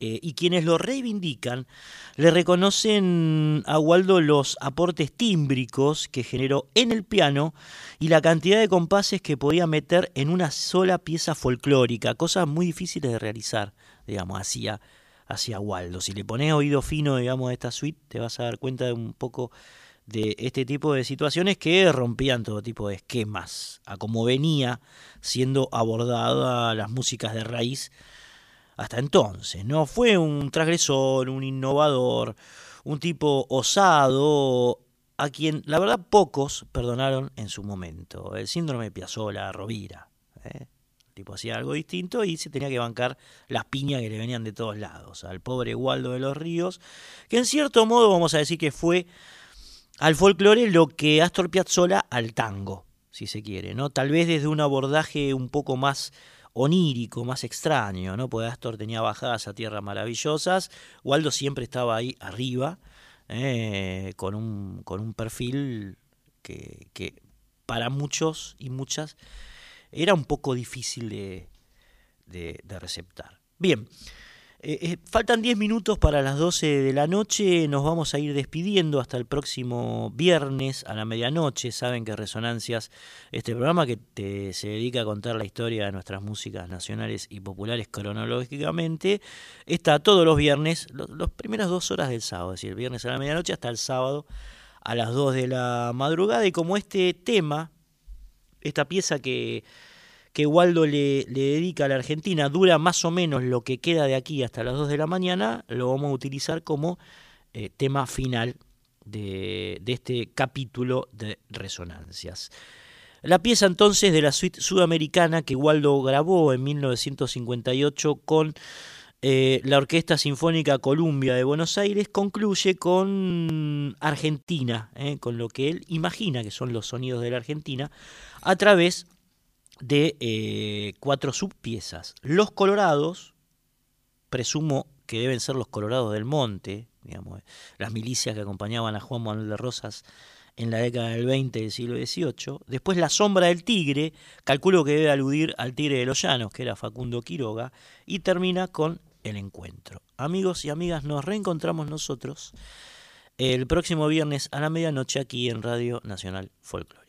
eh, y quienes lo reivindican le reconocen a Waldo los aportes tímbricos que generó en el piano y la cantidad de compases que podía meter en una sola pieza folclórica, cosas muy difíciles de realizar, digamos, hacia, hacia Waldo. Si le pones oído fino, digamos, a esta suite, te vas a dar cuenta de un poco de este tipo de situaciones que rompían todo tipo de esquemas, a como venía siendo abordada las músicas de raíz hasta entonces, ¿no? Fue un transgresor, un innovador, un tipo osado, a quien la verdad pocos perdonaron en su momento. El síndrome de Piazzolla, Rovira. ¿eh? El tipo hacía algo distinto y se tenía que bancar las piñas que le venían de todos lados. Al pobre Waldo de los Ríos, que en cierto modo vamos a decir que fue al folclore lo que Astor Piazzolla al tango, si se quiere, ¿no? Tal vez desde un abordaje un poco más onírico, más extraño, ¿no? Porque Astor tenía bajadas a tierras maravillosas, Waldo siempre estaba ahí arriba, eh, con, un, con un perfil que, para muchos y muchas era un poco difícil de, de, de receptar. Bien, eh, eh, faltan 10 minutos para las 12 de la noche, nos vamos a ir despidiendo hasta el próximo viernes a la medianoche. Saben que Resonancias, este programa que te, se dedica a contar la historia de nuestras músicas nacionales y populares cronológicamente, está todos los viernes, las primeras dos horas del sábado, es decir, el viernes a la medianoche hasta el sábado a las 2 de la madrugada. Y como este tema, esta pieza que que Waldo le, dedica a la Argentina dura más o menos lo que queda de aquí hasta las 2 de la mañana, lo vamos a utilizar como eh, tema final de, este capítulo de resonancias. La pieza entonces de la suite sudamericana que Waldo grabó en 1958 con eh, la Orquesta Sinfónica Columbia de Buenos Aires concluye con Argentina, eh, con lo que él imagina que son los sonidos de la Argentina, a través de eh, cuatro subpiezas. Los colorados, presumo que deben ser los colorados del monte, digamos, las milicias que acompañaban a Juan Manuel de Rosas en la década del 20 del siglo XVIII. Después La sombra del tigre, calculo que debe aludir al tigre de los llanos, que era Facundo Quiroga, y termina con El encuentro. Amigos y amigas, nos reencontramos nosotros el próximo viernes a la medianoche aquí en Radio Nacional Folclórica.